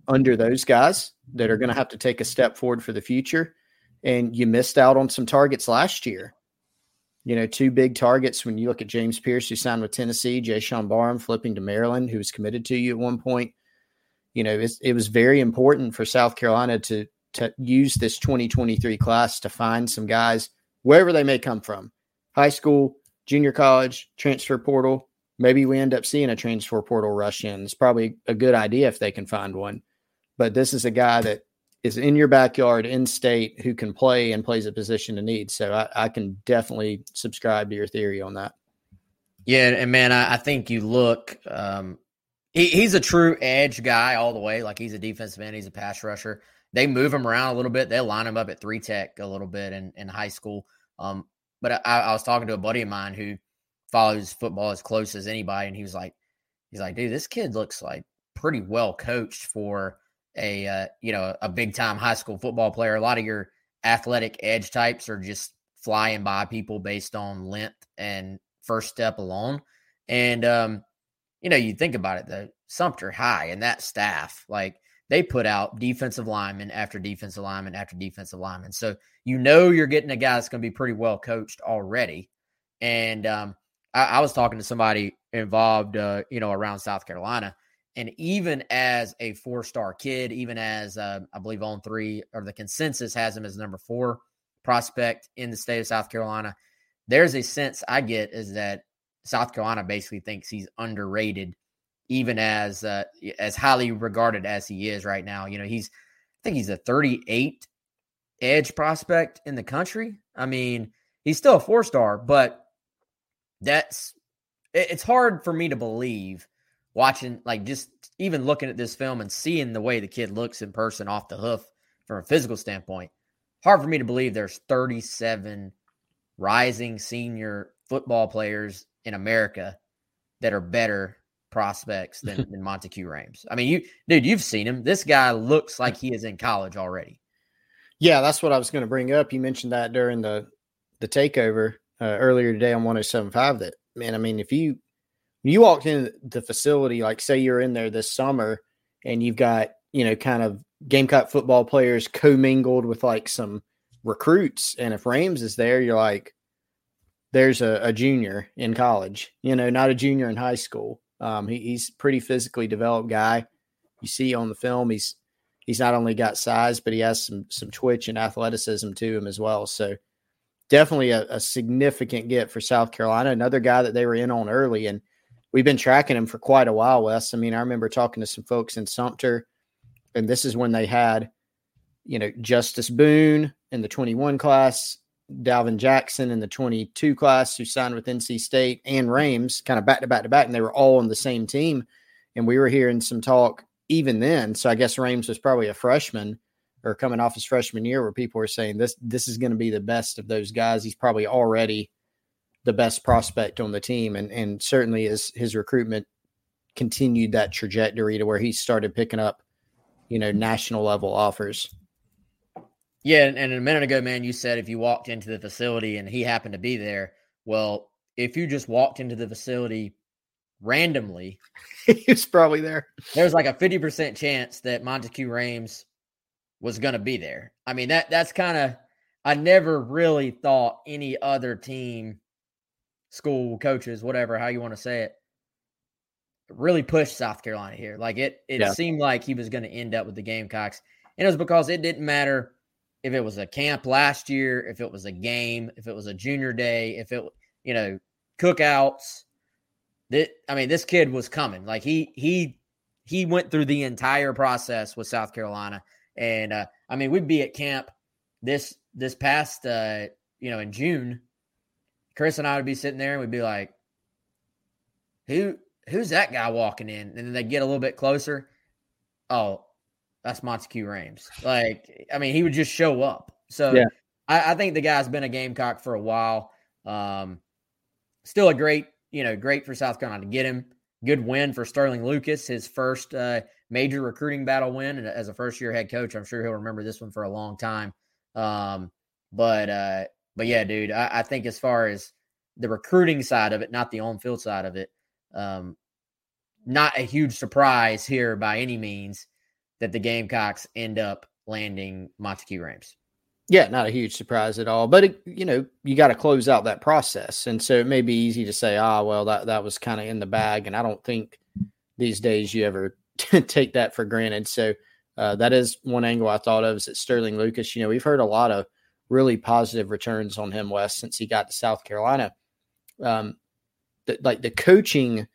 under those guys that are going to have to take a step forward for the future. And you missed out on some targets last year. You know, two big targets when you look at James Pearce, who signed with Tennessee, Jaishawn Barham flipping to Maryland, who was committed to you at one point you know, it was very important for South Carolina to to use this 2023 class to find some guys wherever they may come from, high school, junior college, transfer portal. Maybe we end up seeing a transfer portal rush in. It's probably a good idea if they can find one. But this is a guy that is in your backyard, in state, who can play and plays a position to need. So I, I can definitely subscribe to your theory on that. Yeah, and man, I, I think you look um, he, he's a true edge guy all the way. Like he's a defensive end, he's a pass rusher. They move him around a little bit. They line him up at three tech a little bit in, in high school. Um, but I, I was talking to a buddy of mine who follows football as close as anybody, and he was like, he's like, dude, this kid looks like pretty well coached for a uh, you know a big time high school football player. A lot of your athletic edge types are just flying by people based on length and first step alone. And um, you know, you think about it, the Sumter High and that staff, like they put out defensive lineman after defensive lineman after defensive lineman. So you know you're getting a guy that's going to be pretty well coached already. And um, I, I, was talking to somebody involved, uh, you know, around South Carolina, and even as a four star kid, even as uh, I believe On3 or the consensus has him as number four prospect in the state of South Carolina, there's a sense I get is that South Carolina basically thinks he's underrated, even as uh, as highly regarded as he is right now. You know, he's I think he's a 38 edge prospect in the country. I mean, he's still a four star, but that's it's hard for me to believe watching like just even looking at this film and seeing the way the kid looks in person off the hoof from a physical standpoint. Hard for me to believe there's 37 rising senior football players in America that are better prospects than, than Monteque Rhames. I mean, you dude, you've seen him. This guy looks like he is in college already. Yeah, that's what I was going to bring up. You mentioned that during the the takeover uh, earlier today on 107.5 that man, I mean, if you you walked in the facility, like say you're in there this summer and you've got, you know, kind of Gamecock football players commingled with like some recruits. And if Rhames is there, you're like, there's a, a, junior in college, you know, not a junior in high school. Um, he, he's pretty physically developed guy. you see on the film, he's he's not only got size, but he has some some twitch and athleticism to him as well. So definitely a, a significant get for South Carolina. Another guy that they were in on early, and we've been tracking him for quite a while. Wes, I mean, I remember talking to some folks in Sumter, and this is when they had, you know, Justice Boone in the 21 class, Dalvin Jackson in the 22 class who signed with NC State and Rhames kind of back to back to back, and they were all on the same team. And we were hearing some talk even then. So I guess Rhames was probably a freshman or coming off his freshman year where people were saying this this is going to be the best of those guys. He's probably already the best prospect on the team. And and certainly as his recruitment continued that trajectory to where he started picking up, you know, national level offers. Yeah, and a minute ago, man, you said if you walked into the facility and he happened to be there, well, if you just walked into the facility randomly, he's probably there. There's like a 50% chance that Monteque Rhames was going to be there. I mean, that that's kind of I never really thought any other team, school, coaches, whatever, how you want to say it, really pushed South Carolina here. Like it it yeah. seemed like he was going to end up with the Gamecocks. And it was because it didn't matter if it was a camp last year, if it was a game, if it was a junior day, if it you know, cookouts, that I mean, this kid was coming. Like he he he went through the entire process with South Carolina, and uh, I mean, we'd be at camp this this past uh, you know in June. Chris and I would be sitting there, and we'd be like, "Who who's that guy walking in?" And then they get a little bit closer. Oh, that's Monteque Rhames. Like, I mean, he would just show up. So yeah. I, I, think the guy's been a Gamecock for a while. Um, still a great you know, great for South Carolina to get him. Good win for Sterling Lucas, his first uh, major recruiting battle win. And as a first year head coach, I'm sure he'll remember this one for a long time. Um, but uh, but yeah, dude, I, I, think as far as the recruiting side of it, not the on field side of it, um, not a huge surprise here by any means that the Gamecocks end up landing Monteque Rhames. Yeah, not a huge surprise at all. But it, you know, you got to close out that process, and so it may be easy to say, "Ah, well, that that was kind of in the bag." And I don't think these days you ever take that for granted. So uh, that is one angle I thought of. Is that Sterling Lucas? You know, we've heard a lot of really positive returns on him, Wes, since he got to South Carolina. Um, the, like the coaching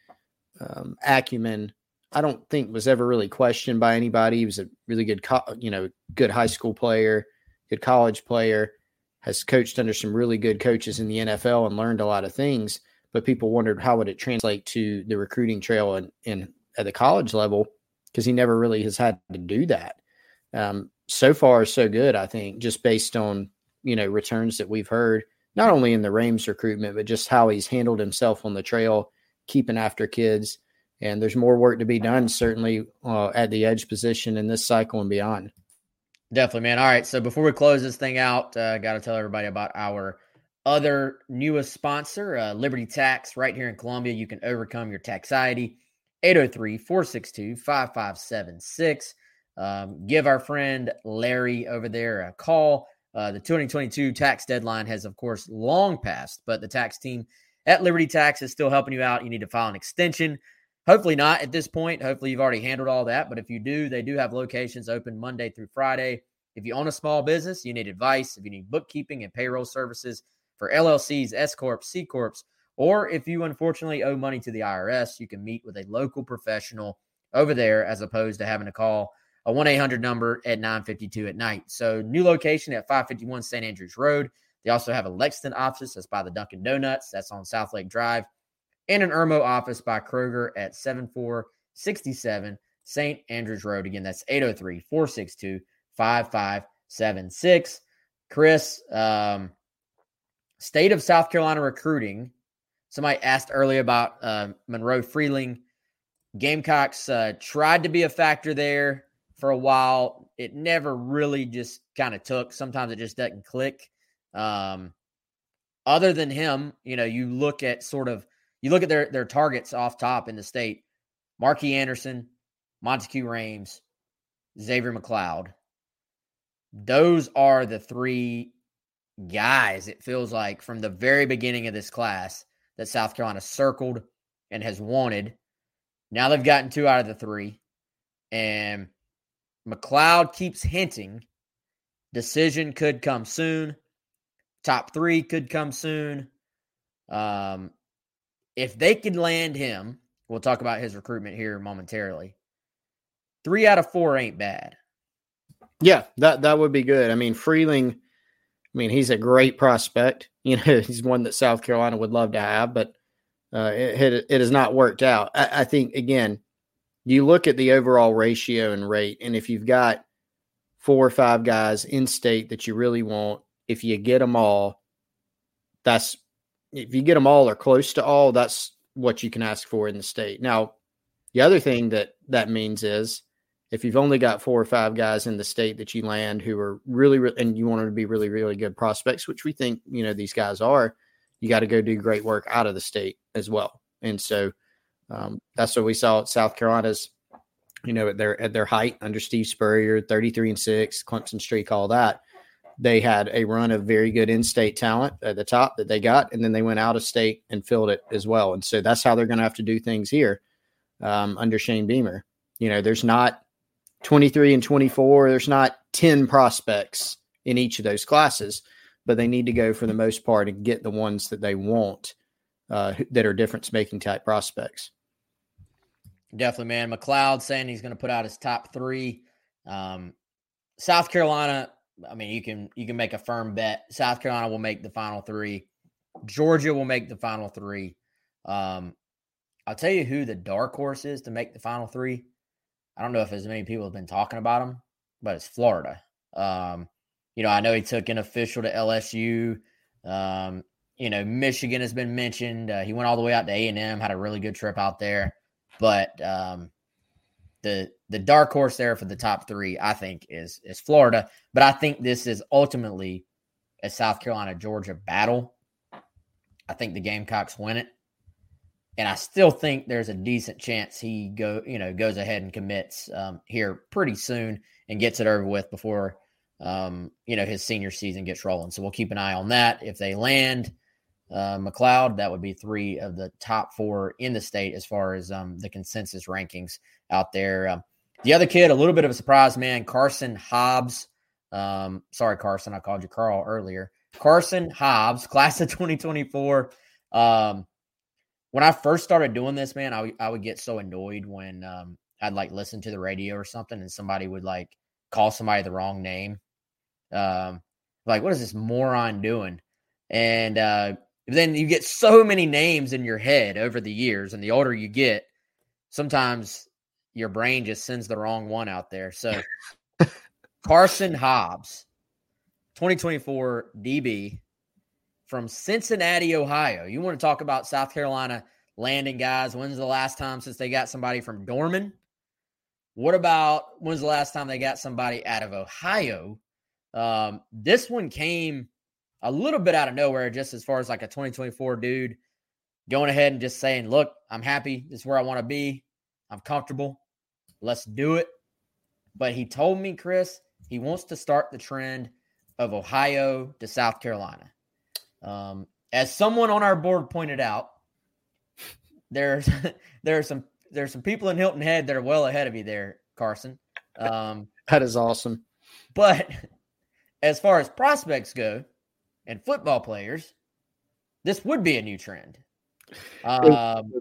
um, acumen, I don't think was ever really questioned by anybody. He was a really good, co- you know, good high school player good college player, has coached under some really good coaches in the NFL and learned a lot of things. But people wondered how would it translate to the recruiting trail and in, at the college level because he never really has had to do that. Um, so far, so good, I think, just based on you know returns that we've heard, not only in the Rhames recruitment, but just how he's handled himself on the trail, keeping after kids. And there's more work to be done, certainly uh, at the edge position in this cycle and beyond. Definitely, man. All right. So before we close this thing out, uh, got to tell everybody about our other newest sponsor, uh, Liberty Tax, right here in Columbia. You can overcome your taxiety. 803 462 5576. Um, give our friend Larry over there a call. Uh, the 2022 tax deadline has, of course, long passed, but the tax team at Liberty Tax is still helping you out. You need to file an extension. Hopefully not at this point. Hopefully you've already handled all that. But if you do, they do have locations open Monday through Friday. If you own a small business, you need advice. If you need bookkeeping and payroll services for LLCs, S Corps, C Corps, or if you unfortunately owe money to the IRS, you can meet with a local professional over there as opposed to having to call a 1 800 number at 952 at night. So, new location at 551 St. Andrews Road. They also have a Lexington office that's by the Dunkin' Donuts, that's on South Lake Drive and an Irmo office by Kroger at 7467 St. Andrews Road. Again, that's 803 462 5576. Chris, um, state of South Carolina recruiting. Somebody asked earlier about uh, Monroe Freeling. Gamecocks uh, tried to be a factor there for a while. It never really just kind of took. Sometimes it just doesn't click. Um, other than him, you know, you look at sort of you look at their their targets off top in the state: Markee Anderson, Monteque Rhames, Xavier McLeod. Those are the three guys. It feels like from the very beginning of this class that South Carolina circled and has wanted. Now they've gotten two out of the three. And McLeod keeps hinting decision could come soon. Top three could come soon. Um, if they could land him, we'll talk about his recruitment here momentarily. Three out of four ain't bad. Yeah, that that would be good. I mean, Freeling, I mean, he's a great prospect. You know, he's one that South Carolina would love to have, but uh, it, it has not worked out. I, I think again, you look at the overall ratio and rate, and if you've got four or five guys in state that you really want, if you get them all, that's if you get them all or close to all, that's what you can ask for in the state. Now, the other thing that that means is if you've only got four or five guys in the state that you land who are really, really and you want them to be really, really good prospects, which we think you know these guys are, you got to go do great work out of the state as well. And so um, that's what we saw at South Carolina's, you know, at their at their height under Steve Spurrier, thirty three and six, Clemson streak, all that. They had a run of very good in-state talent at the top that they got, and then they went out of state and filled it as well. And so that's how they're going to have to do things here um, under Shane Beamer. You know, there's not 23 and 24. There's not 10 prospects in each of those classes, but they need to go for the most part and get the ones that they want uh, that are difference making type prospects. Definitely, man. McLeod saying he's going to put out his top three. Um, South Carolina, I mean, you can you can make a firm bet. South Carolina will make the final three. Georgia will make the final three. Um, I'll tell you who the dark horse is to make the final three. I don't know if as many people have been talking about him, but it's Florida. Um, you know, I know he took an official to LSU. Um, you know, Michigan has been mentioned. Uh, he went all the way out to A and M, had a really good trip out there. But um, the the dark horse there for the top three, I think, is is Florida. But I think this is ultimately a South Carolina Georgia battle. I think the Gamecocks win it and I still think there's a decent chance he go you know goes ahead and commits um, here pretty soon and gets it over with before um, you know his senior season gets rolling. So we'll keep an eye on that. If they land uh, McLeod, that would be three of the top four in the state as far as um, the consensus rankings out there. Um, the other kid, a little bit of a surprise, man, Carson Hobbs. Um, sorry, Carson, I called you Carl earlier. Carson Hobbs, class of 2024. Um, when I first started doing this, man, I, I would get so annoyed when um, I'd like listen to the radio or something and somebody would like call somebody the wrong name. Um, like, what is this moron doing? And uh, then you get so many names in your head over the years, and the older you get, sometimes your brain just sends the wrong one out there. So, Carson Hobbs, 2024 DB, from Cincinnati, Ohio. You want to talk about South Carolina landing guys? When's the last time since they got somebody from Dorman? What about when's the last time they got somebody out of Ohio? Um, this one came a little bit out of nowhere, just as far as like a 2024 dude going ahead and just saying, Look, I'm happy. This is where I want to be. I'm comfortable. Let's do it. But he told me, Chris, he wants to start the trend of Ohio to South Carolina. Um, as someone on our board pointed out, there's there are some there's some people in Hilton Head that are well ahead of you there, Carson. Um, that is awesome. But as far as prospects go and football players, this would be a new trend. Um,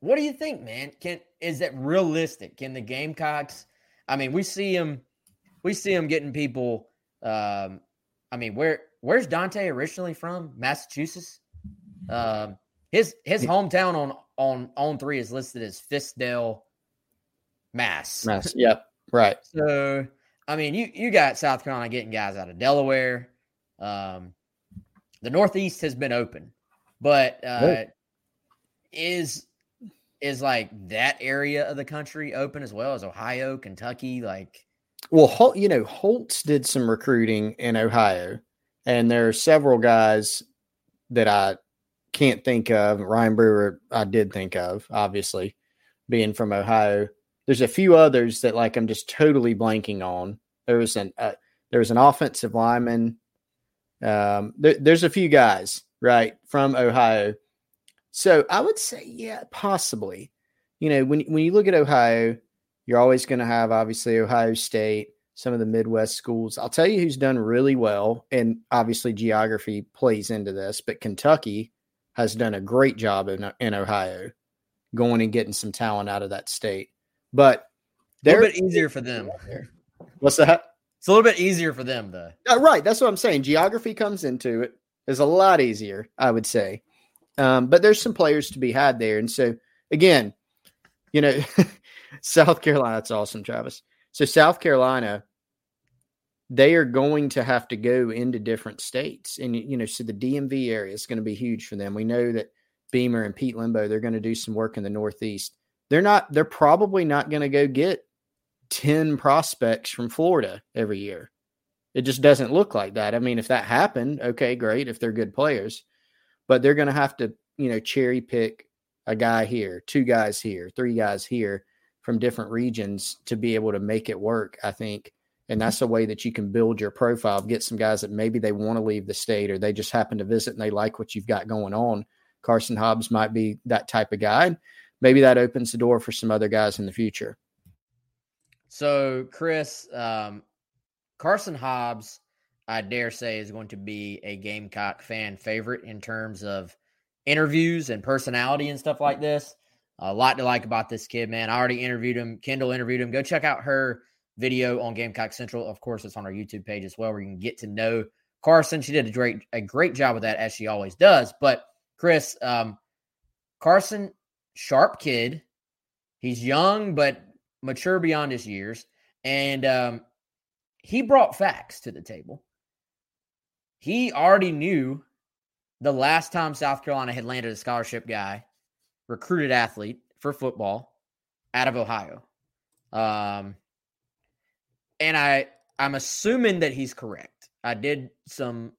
what do you think, man? Can is that realistic? Can the Gamecocks? I mean, we see them, we see them getting people. Um, I mean, where where's Dante originally from? Massachusetts. Um, his his hometown on on On3 is listed as Fiskdale, Mass. Mass. Yep. Right. So I mean, you you got South Carolina getting guys out of Delaware. Um, the Northeast has been open, but uh, is is like that area of the country open as well as Ohio, Kentucky, like. Well, you know, Holtz did some recruiting in Ohio and there are several guys that I can't think of. Ryan Brewer, I did think of, obviously, being from Ohio. There's a few others that like I'm just totally blanking on. There was an uh, there was an offensive lineman. Um, there, there's a few guys right from Ohio. So I would say, yeah, possibly. You know, when when you look at Ohio, You're always going to have, obviously, Ohio State, some of the Midwest schools. I'll tell you who's done really well, and obviously, geography plays into this, but Kentucky has done a great job in, in Ohio going and getting some talent out of that state. But they're a little bit easier for them. What's that? It's a little bit easier for them, though. Uh, right. That's what I'm saying. Geography comes into it. It's a lot easier, I would say. Um, but there's some players to be had there. And so, again, you know, South Carolina, that's awesome, Travis. So, South Carolina, they are going to have to go into different states. And, you know, so the DMV area is going to be huge for them. We know that Beamer and Pete Lembo, they're going to do some work in the Northeast. They're not, they're probably not going to go get 10 prospects from Florida every year. It just doesn't look like that. I mean, if that happened, okay, great, if they're good players, but they're going to have to, you know, cherry pick a guy here, two guys here, three guys here from different regions to be able to make it work, I think. And mm-hmm. that's a way that you can build your profile, get some guys that maybe they want to leave the state or they just happen to visit and they like what you've got going on. Carson Hobbs might be that type of guy. Maybe that opens the door for some other guys in the future. So, Chris, um, Carson Hobbs, I dare say, is going to be a Gamecock fan favorite in terms of interviews and personality and stuff like this. A lot to like about this kid, man. I already interviewed him. Kendall interviewed him. Go check out her video on Gamecock Central. Of course, it's on our YouTube page as well, where you can get to know Carson. She did a great a great job with that as she always does. But Chris, um, Carson, sharp kid. He's young but mature beyond his years, and um, he brought facts to the table. He already knew the last time South Carolina had landed a scholarship guy, recruited athlete for football out of Ohio. Um, and I I'm assuming that he's correct. I did some,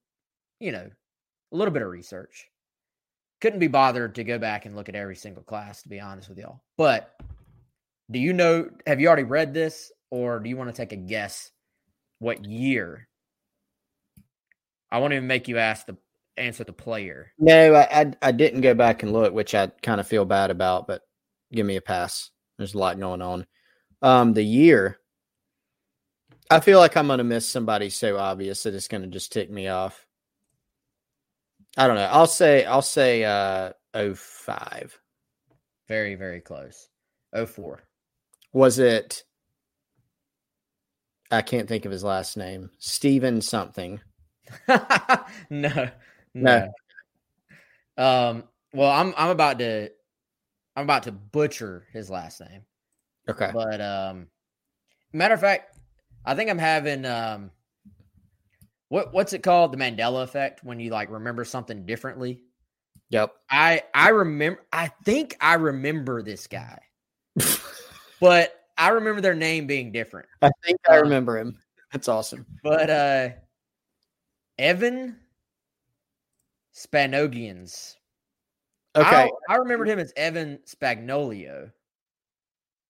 you know, a little bit of research. Couldn't be bothered to go back and look at every single class, to be honest with y'all. But do you know? Have you already read this, or do you want to take a guess what year? I won't even make you ask the answer the player. No, I, I, I didn't go back and look, which I kind of feel bad about. But give me a pass. There's a lot going on. Um, the year. I feel like I'm gonna miss somebody so obvious that it's gonna just tick me off. I don't know. I'll say I'll say uh 05. Very, very close. 04. Was it I can't think of his last name. Steven something. no, no. Um. Well, I'm I'm about to I'm about to butcher his last name. Okay. But um, matter of fact, I think I'm having um, what what's it called? The Mandela effect when you like remember something differently. Yep. I I remember. I think I remember this guy, but I remember their name being different. I think I remember him. That's awesome. But uh Evan Spanogians. Okay. I, I remembered him as Evan Spagnolio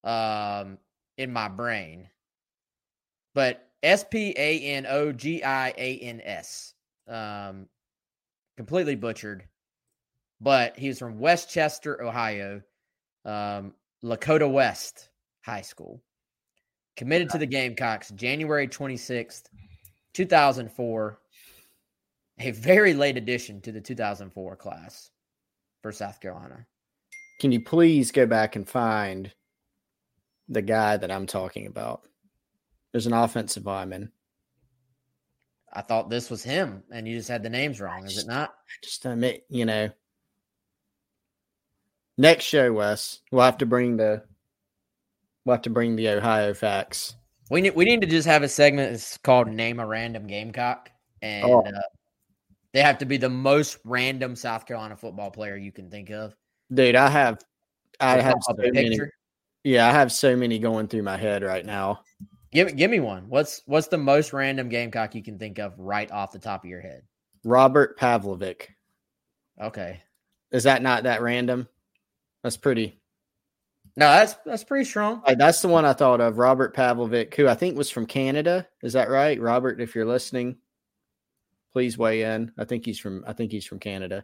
um in my brain. But S P A N O G I A N S. Um completely butchered. But he's from Westchester, Ohio. Um Lakota West High School. Committed to the Gamecocks January 26th, 2004. A very late addition to the 2004 class for South Carolina. Can you please go back and find the guy that I'm talking about? There's an offensive lineman. I thought this was him, and you just had the names wrong, is it not? Just admit, you know. Next show, Wes, we'll have to bring the we'll have to bring the Ohio facts. We need we need to just have a segment that's called "Name a Random Gamecock," and Oh. uh, they have to be the most random South Carolina football player you can think of. Dude, I have I have so many. Yeah, I have so many going through my head right now. Give give me one. What's what's the most random Gamecock you can think of right off the top of your head? Robert Pavlovic. Okay, Is that not that random? That's pretty. No, that's that's pretty strong. That's the one I thought of. Robert Pavlovic, who I think was from Canada. Is that right, Robert? If you're listening, please weigh in. I think he's from. I think he's from Canada.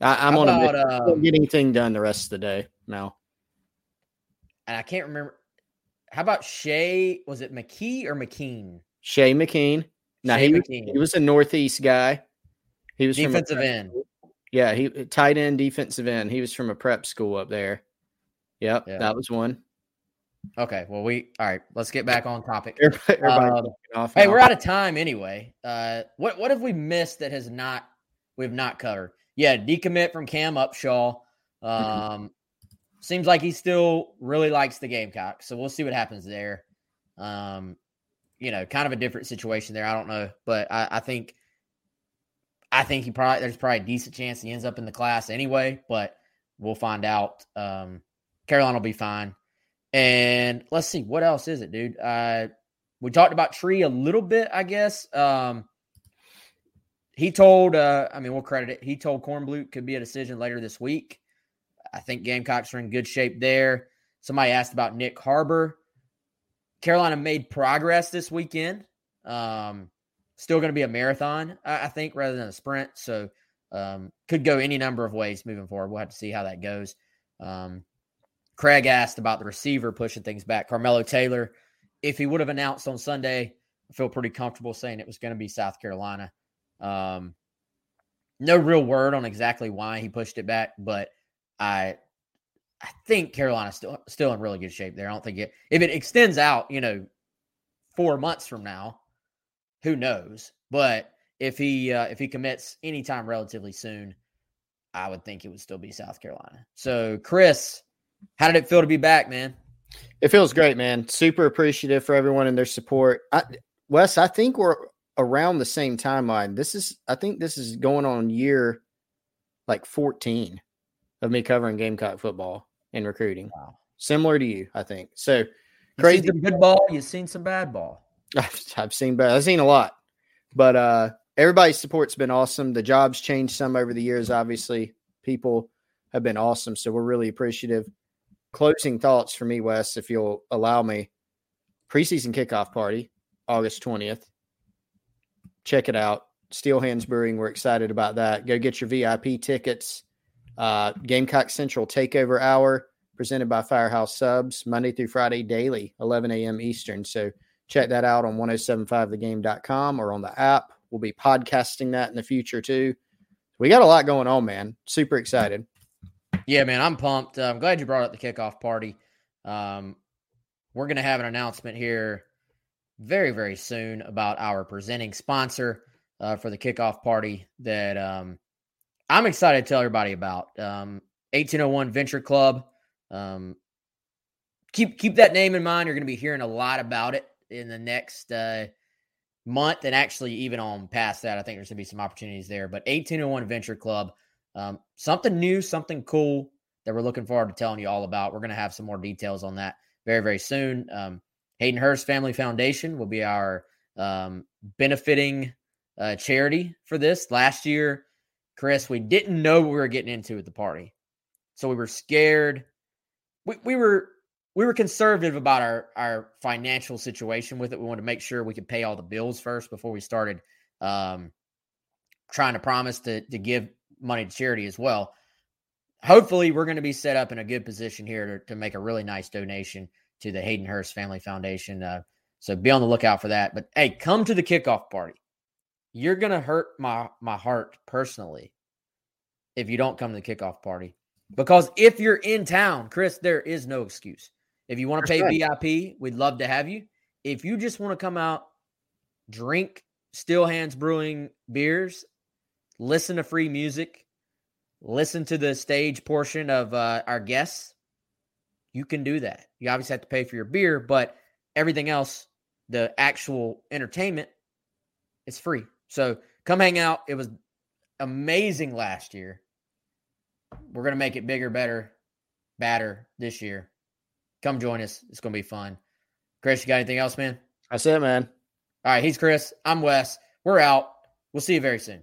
I, I'm on about, a. um, get anything done the rest of the day now. and I can't remember. how about Shay? Was it McKee or McKeen? Shay McKeen. Now Shay he, McKeen. he was a Northeast guy. He was defensive end. Yeah, he tight end, defensive end. He was from a prep school up there. Yep, Yeah. that was one. Okay, well we all right. Let's get back on topic. Everybody, everybody Um, off Hey, we're out of time anyway. Uh, what what have we missed that has not we've not covered? Yeah, decommit from Cam Upshaw. Um, seems like he still really likes the Gamecock, so we'll see what happens there. Um, you know, kind of a different situation there. I don't know, but I, I think I think he probably there's probably a decent chance he ends up in the class anyway, but we'll find out. Um, Carolina will be fine. And let's see, what else is it, dude? Uh, we talked about Tree a little bit, I guess. Um, he told, uh, I mean, we'll credit it. He told Cornblute could be a decision later this week. I think Gamecocks are in good shape there. Somebody asked about Nick Harbor. Carolina made progress this weekend. Um, still going to be a marathon, I, I think, rather than a sprint. So um, could go any number of ways moving forward. We'll have to see how that goes. Um, Craig asked about the receiver pushing things back. Carmelo Taylor, if he would have announced on Sunday, I feel pretty comfortable saying it was going to be South Carolina. Um, no real word on exactly why he pushed it back, but I I think Carolina's still still in really good shape there. I don't think it if it extends out, you know, four months from now, who knows? But if he uh, if he commits anytime relatively soon, I would think it would still be South Carolina. So, Chris, how did it feel to be back, man? It feels great, man. Super appreciative for everyone and their support. I, Wes, I think we're around the same timeline. This is, I think this is going on year like 14 of me covering Gamecock football and recruiting. Wow. Similar to you, I think. So You crazy. seen some good ball, you've seen some bad ball. I've, I've seen, bad. I've seen a lot. But uh, everybody's support's been awesome. The jobs changed some over the years. Obviously, people have been awesome. So we're really appreciative. Closing thoughts for me, Wes, if you'll allow me. Preseason kickoff party, August 20th. Check it out. Steel Hands Brewing. We're excited about that. Go get your VIP tickets. Uh, Gamecock Central Takeover Hour presented by Firehouse Subs, Monday through Friday daily, 11 a.m. Eastern. So check that out on 1075thegame.com or on the app. We'll be podcasting that in the future too. We got a lot going on, man. Super excited. Yeah, man, I'm pumped. I'm glad you brought up the kickoff party. Um, we're going to have an announcement here very, very soon about our presenting sponsor uh, for the kickoff party that um, I'm excited to tell everybody about. Um, 1801 Venture Club. Um, keep keep that name in mind. You're going to be hearing a lot about it in the next uh, month, and actually even on past that. I think there's going to be some opportunities there. But 1801 Venture Club. Um, something new, something cool that we're looking forward to telling you all about. We're going to have some more details on that very, very soon. Um, Hayden Hurst Family Foundation will be our um, benefiting uh, charity for this. Last year, Chris, we didn't know what we were getting into at the party, so we were scared. We, we were we were conservative about our our financial situation with it. We wanted to make sure we could pay all the bills first before we started um, trying to promise to to give money to charity as well. Hopefully, we're going to be set up in a good position here to, to make a really nice donation to the Hayden Hurst Family Foundation. Uh, so be on the lookout for that. But hey, come to the kickoff party. You're going to hurt my my heart personally if you don't come to the kickoff party. Because if you're in town, Chris, there is no excuse. If you want to pay right. VIP, we'd love to have you. If you just want to come out, drink Steel Hands Brewing beers, listen to free music, listen to the stage portion of uh, our guests, you can do that. You obviously have to pay for your beer, but everything else, the actual entertainment, it's free. So come hang out. It was amazing last year. We're going to make it bigger, better, badder this year. Come join us. It's going to be fun. Chris, you got anything else, man? That's it, man. All right. He's Chris. I'm Wes. We're out. We'll see you very soon.